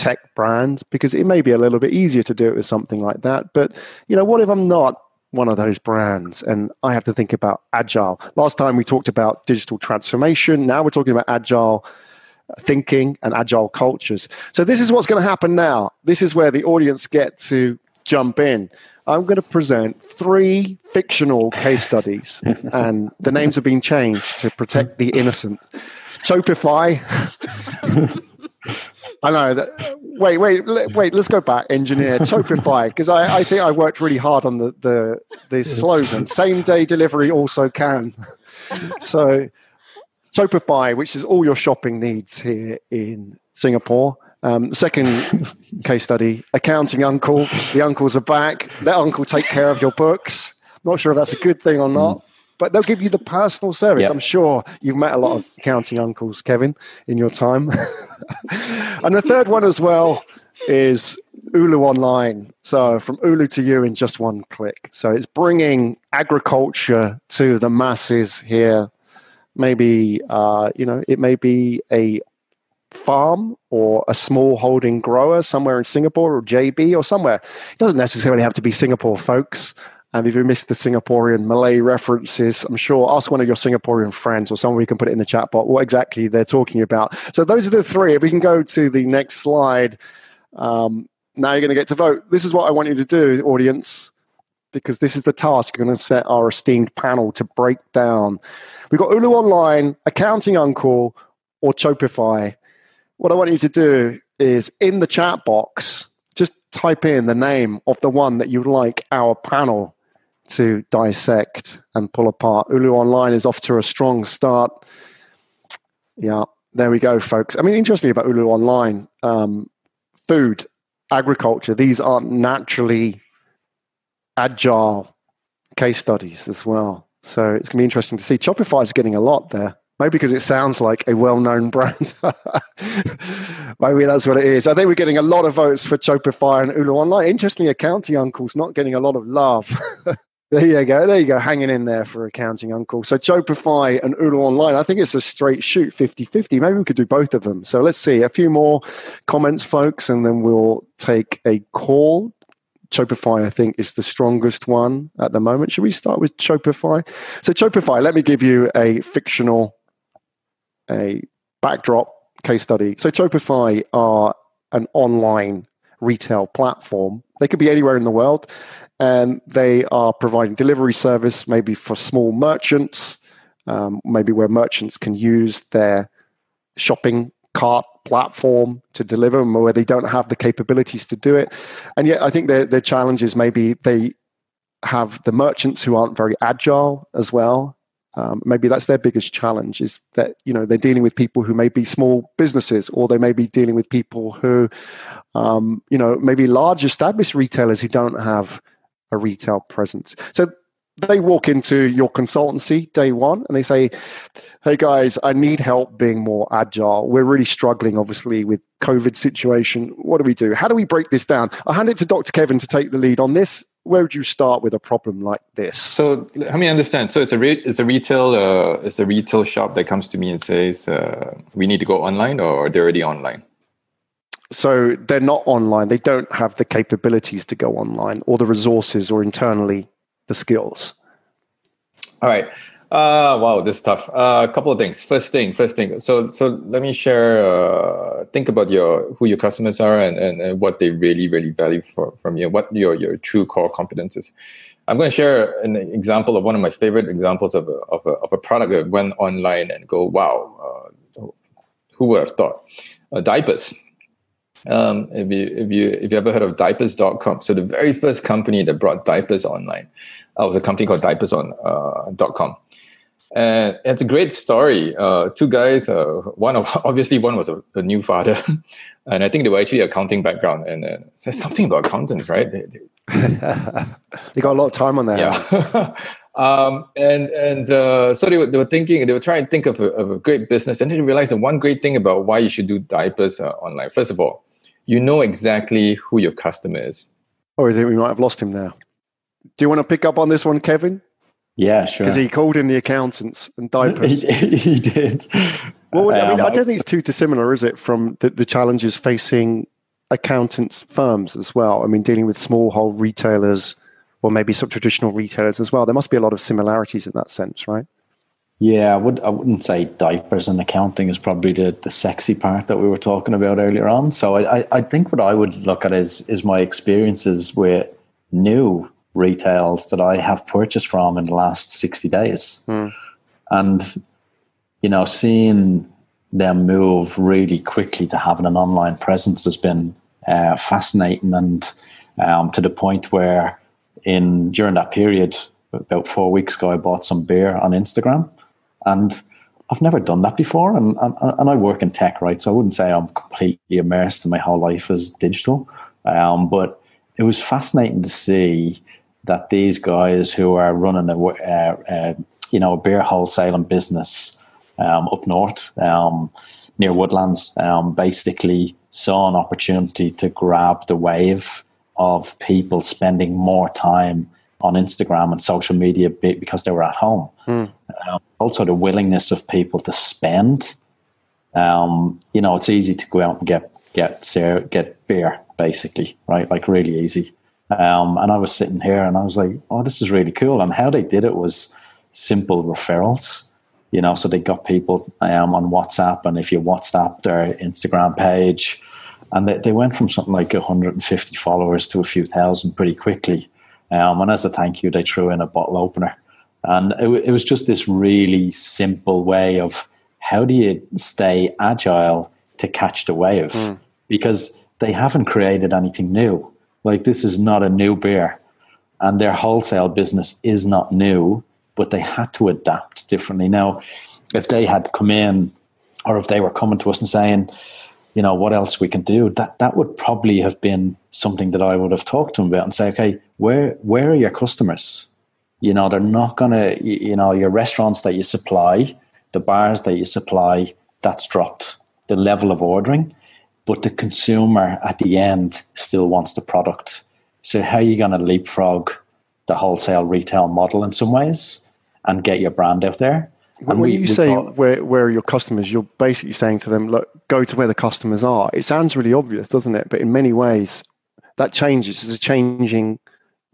tech brand because it may be a little bit easier to do it with something like that. But, you know, what if I'm not one of those brands and I have to think about agile. Last time we talked about digital transformation. Now we're talking about agile thinking and agile cultures. So this is what's going to happen now. This is where the audience get to jump in. I'm going to present three fictional case studies and the names have been changed to protect the innocent. Topify. I know that wait, wait, wait. Let's go back. Engineer Topify, because I, I think I worked really hard on the the, the slogan. Same day delivery also can. so Topify, which is all your shopping needs here in Singapore. Um, second case study: accounting uncle. The uncles are back. Let uncle take care of your books. Not sure if that's a good thing or not but they'll give you the personal service. Yep. I'm sure you've met a lot of accounting uncles, Kevin, in your time. and the third one as well is Ulu Online. So from Ulu to you in just one click. So it's bringing agriculture to the masses here. Maybe uh, you know it may be a farm or a small holding grower somewhere in Singapore or JB or somewhere. It doesn't necessarily have to be Singapore, folks. And if you missed the Singaporean Malay references, I'm sure ask one of your Singaporean friends or someone we can put it in the chat box what exactly they're talking about. So those are the three. If we can go to the next slide, um, now you're going to get to vote. This is what I want you to do, audience, because this is the task you're going to set our esteemed panel to break down. We've got Ulu Online, Accounting Uncle, or Chopify. What I want you to do is in the chat box, just type in the name of the one that you'd like our panel to dissect and pull apart. Ulu Online is off to a strong start. Yeah, there we go, folks. I mean, interestingly about Ulu Online, um, food, agriculture, these are naturally agile case studies as well. So it's going to be interesting to see. Chopify is getting a lot there. Maybe because it sounds like a well known brand. Maybe that's what it is. I think we're getting a lot of votes for Chopify and Ulu Online. Interestingly, Accounting Uncle's not getting a lot of love. There you go. There you go. Hanging in there for accounting uncle. So Chopify and Ulu Online, I think it's a straight shoot 50 50. Maybe we could do both of them. So let's see. A few more comments, folks, and then we'll take a call. Chopify, I think, is the strongest one at the moment. Should we start with Chopify? So Chopify, let me give you a fictional, a backdrop case study. So Chopify are an online retail platform. They could be anywhere in the world and they are providing delivery service maybe for small merchants, um, maybe where merchants can use their shopping cart platform to deliver them where they don't have the capabilities to do it. And yet, I think their, their challenge is maybe they have the merchants who aren't very agile as well. Um, maybe that's their biggest challenge is that you know they're dealing with people who may be small businesses or they may be dealing with people who um, you know maybe large established retailers who don't have a retail presence. So they walk into your consultancy day one and they say, Hey guys, I need help being more agile. We're really struggling, obviously, with COVID situation. What do we do? How do we break this down? I'll hand it to Dr. Kevyn to take the lead on this. Where would you start with a problem like this? So let me understand. So it's a re- it's a retail uh, it's a retail shop that comes to me and says uh, we need to go online, or are they're already online. So they're not online. They don't have the capabilities to go online or the resources or internally the skills. All right. Uh, wow, this is tough. Uh, a couple of things. First thing, first thing. So, so let me share. Uh, think about your who your customers are and, and, and what they really, really value for, from you. What your your true core competences. I'm going to share an example of one of my favorite examples of a, of a, of a product that went online and go, wow, uh, who would have thought? Uh, diapers. Um, if you if you if you ever heard of diapers.com, so the very first company that brought diapers online uh, was a company called diapers.com. Uh, and it's a great story. Uh, two guys, uh, one of obviously one was a, a, new father, and I think they were actually accounting background. And uh, says something about accountants, right? They, they, they, got a lot of time on their yeah. hands. um, and and uh, so they were, they were thinking, they were trying to think of a, of a great business, and then they realized the one great thing about why you should do diapers uh, online. First of all, you know exactly who your customer is. Oh, I think we might have lost him now. Do you want to pick up on this one, Kevin? Yeah, sure. Because he called in the accountants and diapers. he, he, did. Well, I, mean, um, I don't think it's too dissimilar, is it, from the, the challenges facing accountants firms as well? I mean, dealing with small whole retailers or maybe some traditional retailers as well. There must be a lot of similarities in that sense, right? Yeah, I would I wouldn't say diapers and accounting is probably the, the sexy part that we were talking about earlier on. So I, I, I think what I would look at is is my experiences with new retails that I have purchased from in the last 60 days. Mm. And, you know, seeing them move really quickly to having an online presence has been uh, fascinating and um, to the point where in during that period about four weeks ago I bought some beer on Instagram and I've never done that before, and, and, and I work in tech, right? So I wouldn't say I'm completely immersed in my whole life as digital, um, but it was fascinating to see that these guys who are running a uh, uh, you know a beer wholesaling business um, up north um, near Woodlands um, basically saw an opportunity to grab the wave of people spending more time on Instagram and social media because they were at home. Mm. Um, also, the willingness of people to spend Um, you know, it's easy to go out and get get get beer, basically, right? Like really easy. Um, and I was sitting here and I was like, oh, this is really cool. And how they did it was simple referrals. You know, so they got people um, on WhatsApp, and if you WhatsApp their Instagram page, and they, they went from something like 150 followers to a few thousand pretty quickly. Um, and as a thank you, they threw in a bottle opener. And it, it was just this really simple way of how do you stay agile to catch the wave? Mm. Because they haven't created anything new. Like, this is not a new beer, and their wholesale business is not new, but they had to adapt differently. Now, if they had come in, or if they were coming to us and saying, you know, what else we can do, that that would probably have been something that I would have talked to them about and say, okay, where where are your customers? You know, they're not gonna, you know, your restaurants that you supply, the bars that you supply, that's dropped. The level of ordering but the consumer at the end still wants the product. So how are you going to leapfrog the wholesale retail model in some ways and get your brand out there? And when we, you we say where, where are your customers, you're basically saying to them, look, go to where the customers are. It sounds really obvious, doesn't it? But in many ways, that changes. It's a changing,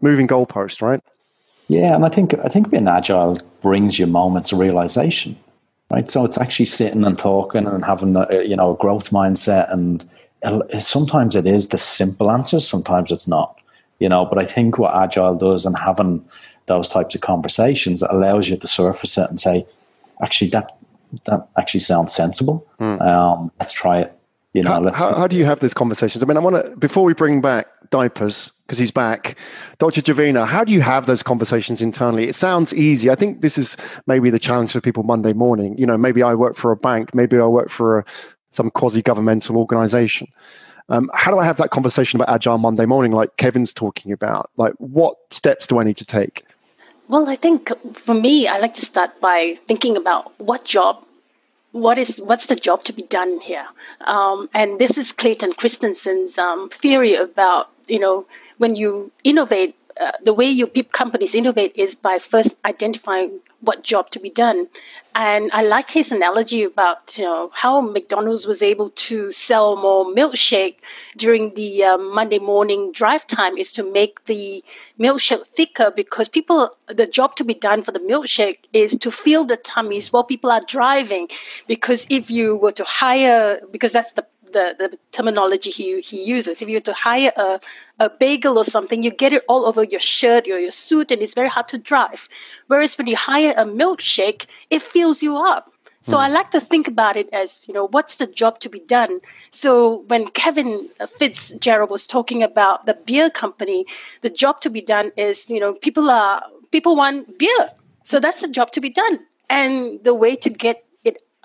moving goalposts, right? Yeah, and I think I think being agile brings you moments of realization right? So it's actually sitting and talking and having a, you know a growth mindset, and sometimes it is the simple answers, sometimes it's not, you know. But I think what agile does and having those types of conversations it allows you to surface it and say, actually, that that actually sounds sensible. Mm. Um, let's try it. You know, how, how, how, do you have these conversations? I mean, I want to before we bring back diapers because he's back. Dr. Jovina, how do you have those conversations internally? It sounds easy. I think this is maybe the challenge for people Monday morning. You know, maybe I work for a bank, maybe I work for a, some quasi governmental organization. Um, how do I have that conversation about Agile Monday morning, like Kevin's talking about? Like, what steps do I need to take? Well, I think for me, I like to start by thinking about what job what is what's the job to be done here? Um, and this is Clayton Christensen's um, theory about you know when you innovate uh, the way you companies innovate is by first identifying what job to be done. And I like his analogy about you know how McDonald's was able to sell more milkshake during the um, Monday morning drive time is to make the milkshake thicker because people the job to be done for the milkshake is to fill the tummies while people are driving. Because if you were to hire because that's the the, the terminology he, he uses. If you were to hire a, a bagel or something, you get it all over your shirt or your suit, and it's very hard to drive. Whereas when you hire a milkshake, it fills you up. So mm. I like to think about it as, you know, what's the job to be done? So when Kevin Fitzgerald was talking about the beer company, the job to be done is, you know, people are people want beer. So that's the job to be done. And the way to get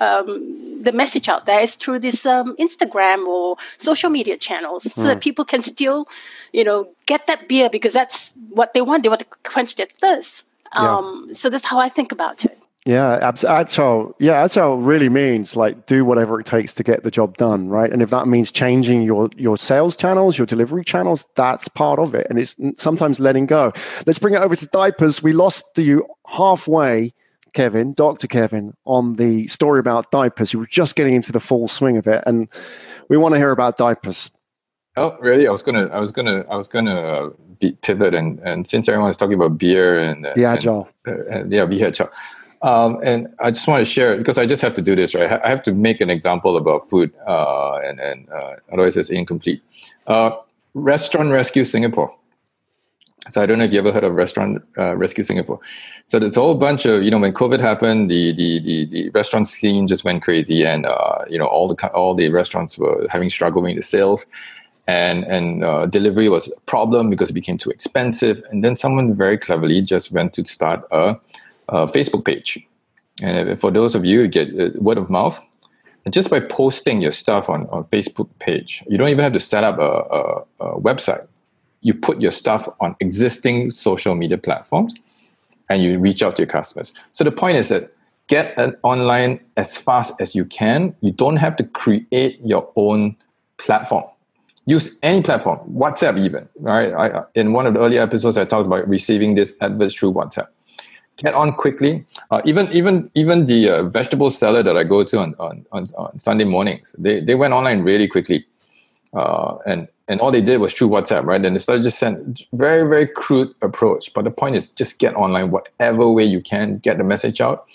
um, the message out there is through this um, Instagram or social media channels, so that hmm. people can still, you know, get that beer because that's what they want. They want to quench their thirst. Um, yeah. So that's how I think about it. Yeah, agile. Yeah, that's how it really means like do whatever it takes to get the job done, right? And if that means changing your your sales channels, your delivery channels, that's part of it. And it's sometimes letting go. Let's bring it over to diapers. We lost you halfway Kevin, Dr. Kevyn, on the story about diapers. You were just getting into the full swing of it, and we want to hear about diapers. Oh, really? I was gonna, I was gonna, I was gonna be pivot, and and since everyone is talking about beer and agile, and, uh, and yeah, agile. Um, and I just want to share because I just have to do this, right? I have to make an example about food, uh, and and uh, otherwise it's incomplete. Uh, Restaurant Rescue Singapore. So I don't know if you ever heard of Restaurant uh, Rescue Singapore. So there's a whole bunch of you know when COVID happened, the the the, the restaurant scene just went crazy, and uh, you know all the all the restaurants were having struggling with the sales, and and uh, delivery was a problem because it became too expensive. And then someone very cleverly just went to start a, a Facebook page, and for those of you who get uh, word of mouth, and just by posting your stuff on on Facebook page, you don't even have to set up a, a, a website you put your stuff on existing social media platforms and you reach out to your customers. So the point is that get an online as fast as you can. You don't have to create your own platform. Use any platform, WhatsApp even. Right? I, in one of the earlier episodes, I talked about receiving this adverts through WhatsApp. get on quickly. Uh, even even even the uh, vegetable seller that I go to on, on, on, on, Sunday mornings, they, they went online really quickly. Uh, and and all they did was through WhatsApp, right? And they started just send very, very crude approach. But the point is just get online whatever way you can, get the message out.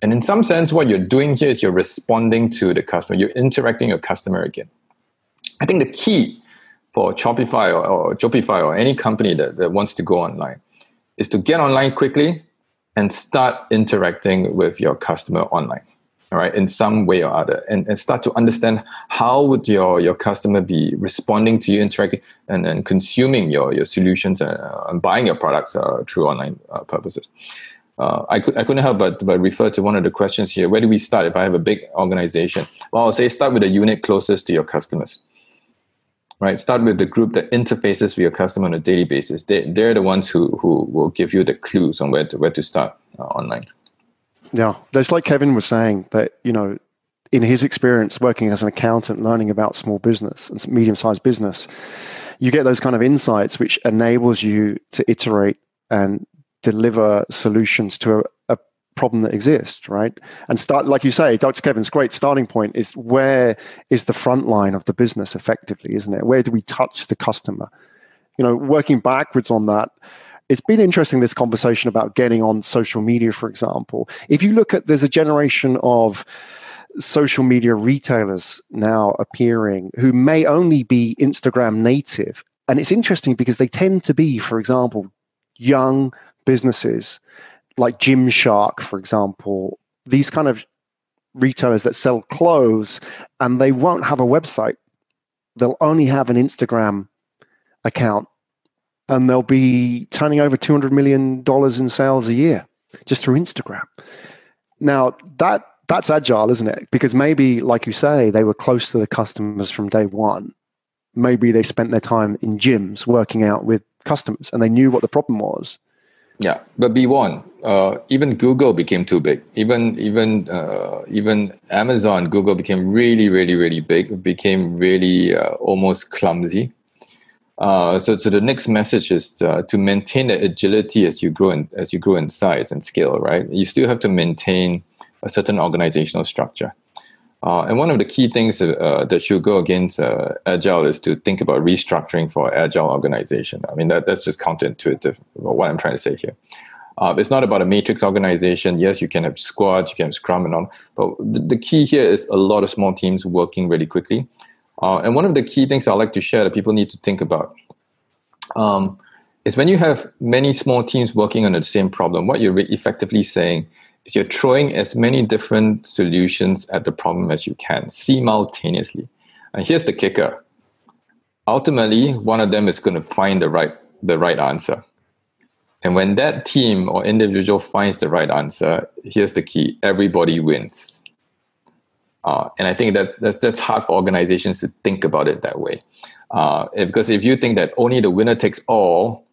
And in some sense, what you're doing here is you're responding to the customer, you're interacting with your customer again. I think the key for Shopify or, or Shopify or any company that, that wants to go online is to get online quickly and start interacting with your customer online all right in some way or other and, and start to understand how would your, your customer be responding to you interacting and, and consuming your, your solutions and, uh, and buying your products uh, through online uh, purposes uh, I, could, I couldn't help but, but refer to one of the questions here where do we start if i have a big organization well i'll say start with the unit closest to your customers right? Start with the group that interfaces with your customer on a daily basis. They, they're the ones who, who will give you the clues on where to, where to start uh, online. Yeah, that's like Kevin was saying that, you know, in his experience working as an accountant, learning about small business and medium sized business, you get those kind of insights which enables you to iterate and deliver solutions to a, problem that exists, right? And start, like you say, Dr. Kevyn's great starting point is where is the front line of the business effectively, isn't it? Where do we touch the customer? You know, working backwards on that, it's been interesting this conversation about getting on social media, for example. If you look at, there's a generation of social media retailers now appearing who may only be Instagram native. And it's interesting because they tend to be, for example, young businesses like Gymshark, for example, these kind of retailers that sell clothes and they won't have a website. They'll only have an Instagram account and they'll be turning over $200 million in sales a year just through Instagram. Now, that that's agile, isn't it? Because maybe, like you say, they were close to the customers from day one. Maybe they spent their time in gyms working out with customers and they knew what the problem was. Yeah, but be warned. Uh, even Google became too big. Even even uh, even Amazon, Google became really, really, really big. Became really uh, almost clumsy. Uh, so, so the next message is uh, to maintain the agility as you grow in as you grow in size and scale. Right, you still have to maintain a certain organizational structure. Uh, and one of the key things uh, that should go against uh, agile is to think about restructuring for agile organization. I mean, that, that's just counterintuitive, what I'm trying to say here. Uh, it's not about a matrix organization. Yes, you can have squads, you can have scrum and all, but the, the key here is a lot of small teams working really quickly. Uh, and one of the key things I like to share that people need to think about um, is when you have many small teams working on the same problem, what you're effectively saying is you're throwing as many different solutions at the problem as you can simultaneously. And here's the kicker. Ultimately, one of them is going to find the right the right answer. And when that team or individual finds the right answer, here's the key: everybody wins. Uh, and I think that that's that's hard for organizations to think about it that way, uh, because if you think that only the winner takes all,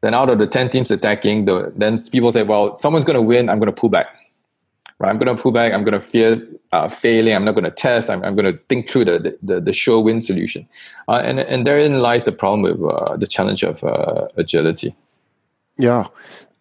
then out of the 10 teams attacking, the, then people say, well, someone's going to win. I'm going to pull back. Right? I'm going to pull back. I'm going to fear uh, failing. I'm not going to test. I'm, I'm going to think through the, the, the sure win solution. Uh, and, and therein lies the problem with uh, the challenge of uh, agility. Yeah.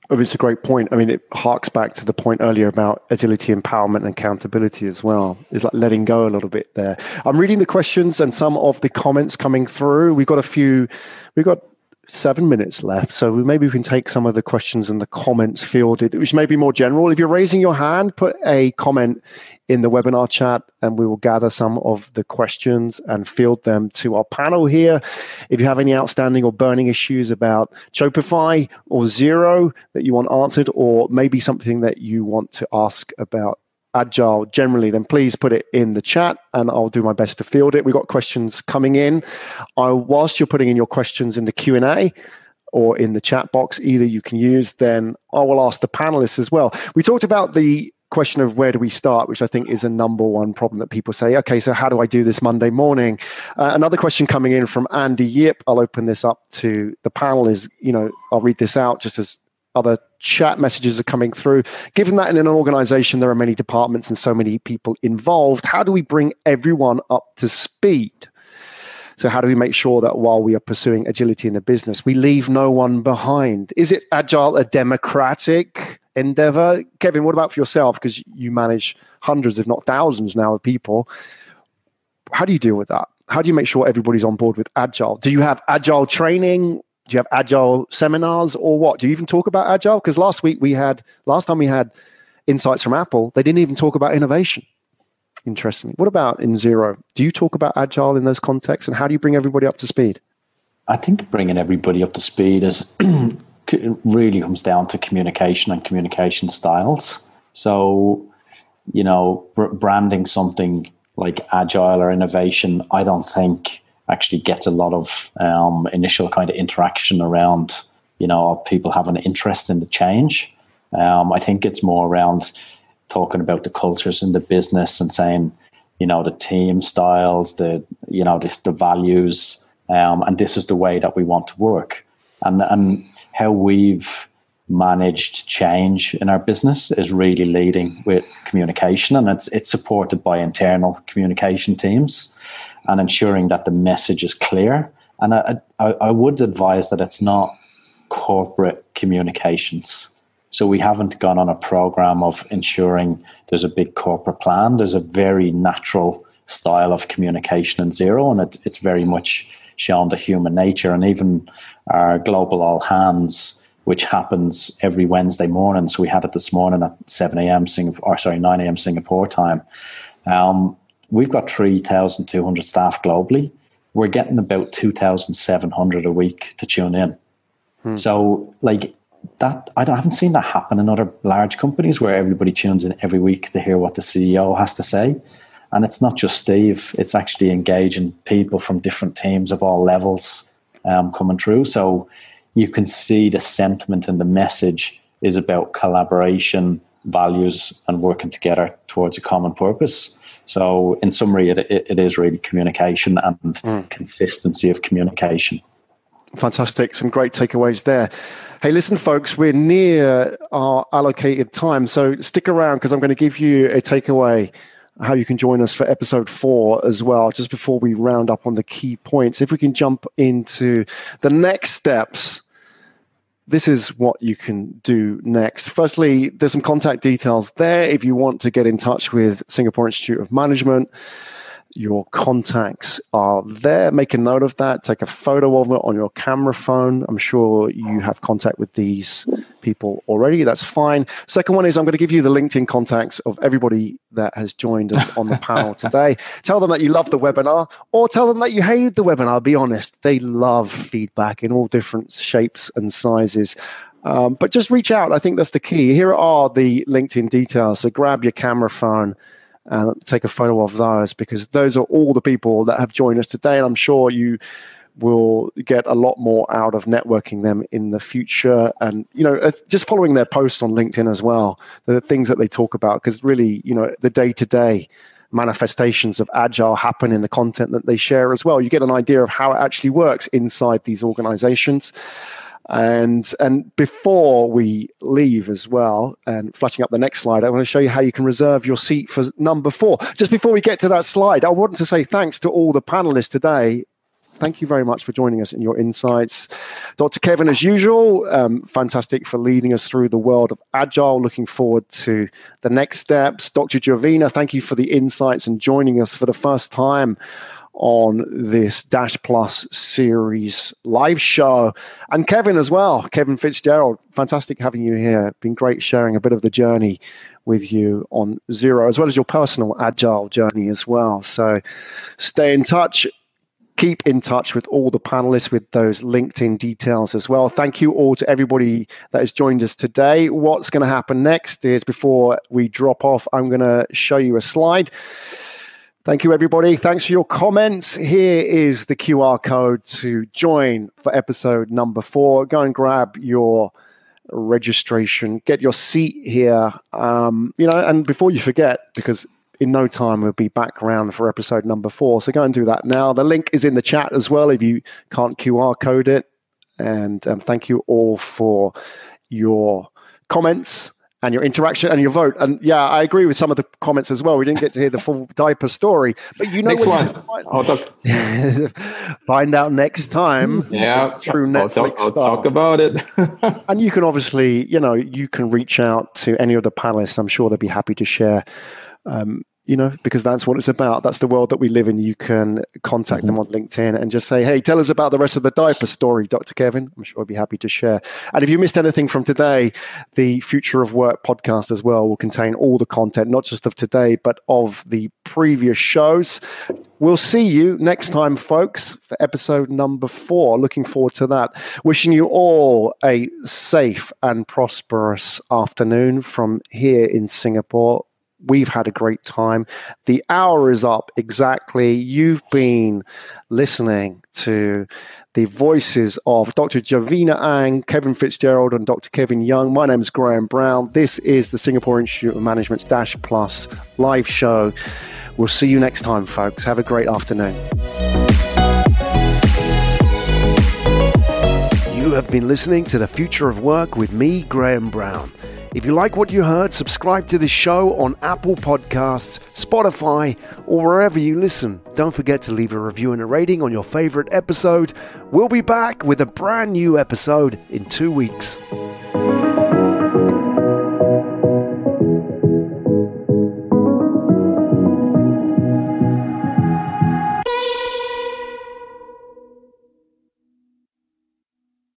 It's a great point. I mean, it harks back to the point earlier about agility, empowerment, and accountability as well. It's like letting go a little bit there. I'm reading the questions and some of the comments coming through. We've got a few, we've got seven minutes left. So maybe we can take some of the questions and the comments fielded, which may be more general. If you're raising your hand, put a comment in the webinar chat and we will gather some of the questions and field them to our panel here. If you have any outstanding or burning issues about Shopify or Xero that you want answered, or maybe something that you want to ask about agile generally, then please put it in the chat and I'll do my best to field it. We've got questions coming in. I, whilst you're putting in your questions in the Q&A or in the chat box, either you can use, then I will ask the panelists as well. We talked about the question of where do we start, which I think is a number one problem that people say, okay, so how do I do this Monday morning? Uh, another question coming in from Andy Yip. I'll open this up to the panel is, you know, I'll read this out just as other chat messages are coming through. Given that in an organization there are many departments and so many people involved, how do we bring everyone up to speed? So, how do we make sure that while we are pursuing agility in the business, we leave no one behind? Is it agile a democratic endeavor. Kevin, what about for yourself? Because you manage hundreds, if not thousands now of people. How do you deal with that? How do you make sure everybody's on board with agile? Do you have agile training? Do you have agile seminars or what? Do you even talk about agile? Because last week we had, last time we had insights from Apple, they didn't even talk about innovation. Interestingly. What about in Xero? Do you talk about agile in those contexts and how do you bring everybody up to speed? I think bringing everybody up to speed is really comes down to communication and communication styles. So, you know, br- branding something like agile or innovation, I don't think actually gets a lot of um, initial kind of interaction around, you know, people have an interest in the change. Um, I think it's more around talking about the cultures in the business and saying, you know, the team styles, the you know, the, the values, um, and this is the way that we want to work, and and how we've managed change in our business is really leading with communication, and it's it's supported by internal communication teams, and ensuring that the message is clear. And I, I, I would advise that it's not corporate communications so we haven't gone on a program of ensuring there's a big corporate plan. There's a very natural style of communication in Xero, and it's, it's very much shown the human nature. And even our global all hands, which happens every Wednesday morning. So we had it this morning at 7 a.m. Singapore, or sorry, 9 a.m. Singapore time. Um, we've got 3,200 staff globally. We're getting about 2,700 a week to tune in. Hmm. So, like, that I, I haven't seen that happen in other large companies where everybody tunes in every week to hear what the CEO has to say. And it's not just Steve; it's actually engaging people from different teams of all levels um, coming through. So you can see the sentiment and the message is about collaboration, values, and working together towards a common purpose. So, in summary, it, it, it is really communication and mm. consistency of communication. Fantastic. Some great takeaways there. Hey, listen, folks, we're near our allocated time. So stick around because I'm going to give you a takeaway how you can join us for episode four as well, just before we round up on the key points. If we can jump into the next steps, this is what you can do next. Firstly, there's some contact details there if you want to get in touch with Singapore Institute of Management your contacts are there. Make a note of that. Take a photo of it on your camera phone. I'm sure you have contact with these people already. That's fine. Second one is I'm going to give you the LinkedIn contacts of everybody that has joined us on the panel today. Tell them that you love the webinar or tell them that you hate the webinar. Be honest. They love feedback in all different shapes and sizes. Um, but just reach out. I think that's the key. Here are the LinkedIn details. So grab your camera phone and take a photo of those because those are all the people that have joined us today. And I'm sure you will get a lot more out of networking them in the future and you know uh, just following their posts on linkedin as well the things that they talk about because really you know the day-to-day manifestations of agile happen in the content that they share as well you get an idea of how it actually works inside these organizations and and before we leave as well, and flashing up the next slide, I want to show you how you can reserve your seat for number four. Just before we get to that slide, I want to say thanks to all the panelists today. Thank you very much for joining us in your insights. Dr. Kevyn, as usual, um, fantastic for leading us through the world of Agile. Looking forward to the next steps. Dr. Jovina, thank you for the insights and joining us for the first time on this Dash Plus series live show. And Kevin as well, Kevin Fitzgerald. Fantastic having you here. Been great sharing a bit of the journey with you on Xero, as well as your personal agile journey as well. So stay in touch. Keep in touch with all the panelists with those LinkedIn details as well. Thank you all to everybody that has joined us today. What's going to happen next is before we drop off, I'm going to show you a slide Thank you, everybody. Thanks for your comments. Here is the QR code to join for episode number four. Go and grab your registration, get your seat here. Um, you know, and before you forget, because in no time we'll be back around for episode number four. So go and do that now. The link is in the chat as well if you can't QR code it. And um, thank you all for your comments and your interaction and your vote. And yeah, I agree with some of the comments as well. We didn't get to hear the full diaper story, but you know, next one. Talk. find out next time. Yeah, through Netflix. I'll, talk, I'll talk about it. and you can obviously, you know, you can reach out to any of the panelists. I'm sure they'd be happy to share. Um, you know, because that's what it's about. That's the world that we live in. You can contact mm-hmm. them on LinkedIn and just say, hey, tell us about the rest of the diaper story, Dr. Kevyn. I'm sure I'd be happy to share. And if you missed anything from today, the Future of Work podcast as well will contain all the content, not just of today, but of the previous shows. We'll see you next time, folks, for episode number four. Looking forward to that. Wishing you all a safe and prosperous afternoon from here in Singapore. We've had a great time. The hour is up exactly. You've been listening to the voices of Dr. Jovina Ang, Kevin Fitzgerald, and Dr. Kevyn Yong. My name is Graham Brown. This is the Singapore Institute of Management's Dash Plus live show. We'll see you next time, folks. Have a great afternoon. You have been listening to The Future of Work with me, Graham Brown. If you like what you heard, subscribe to the show on Apple Podcasts, Spotify, or wherever you listen. Don't forget to leave a review and a rating on your favorite episode. We'll be back with a brand new episode in two weeks.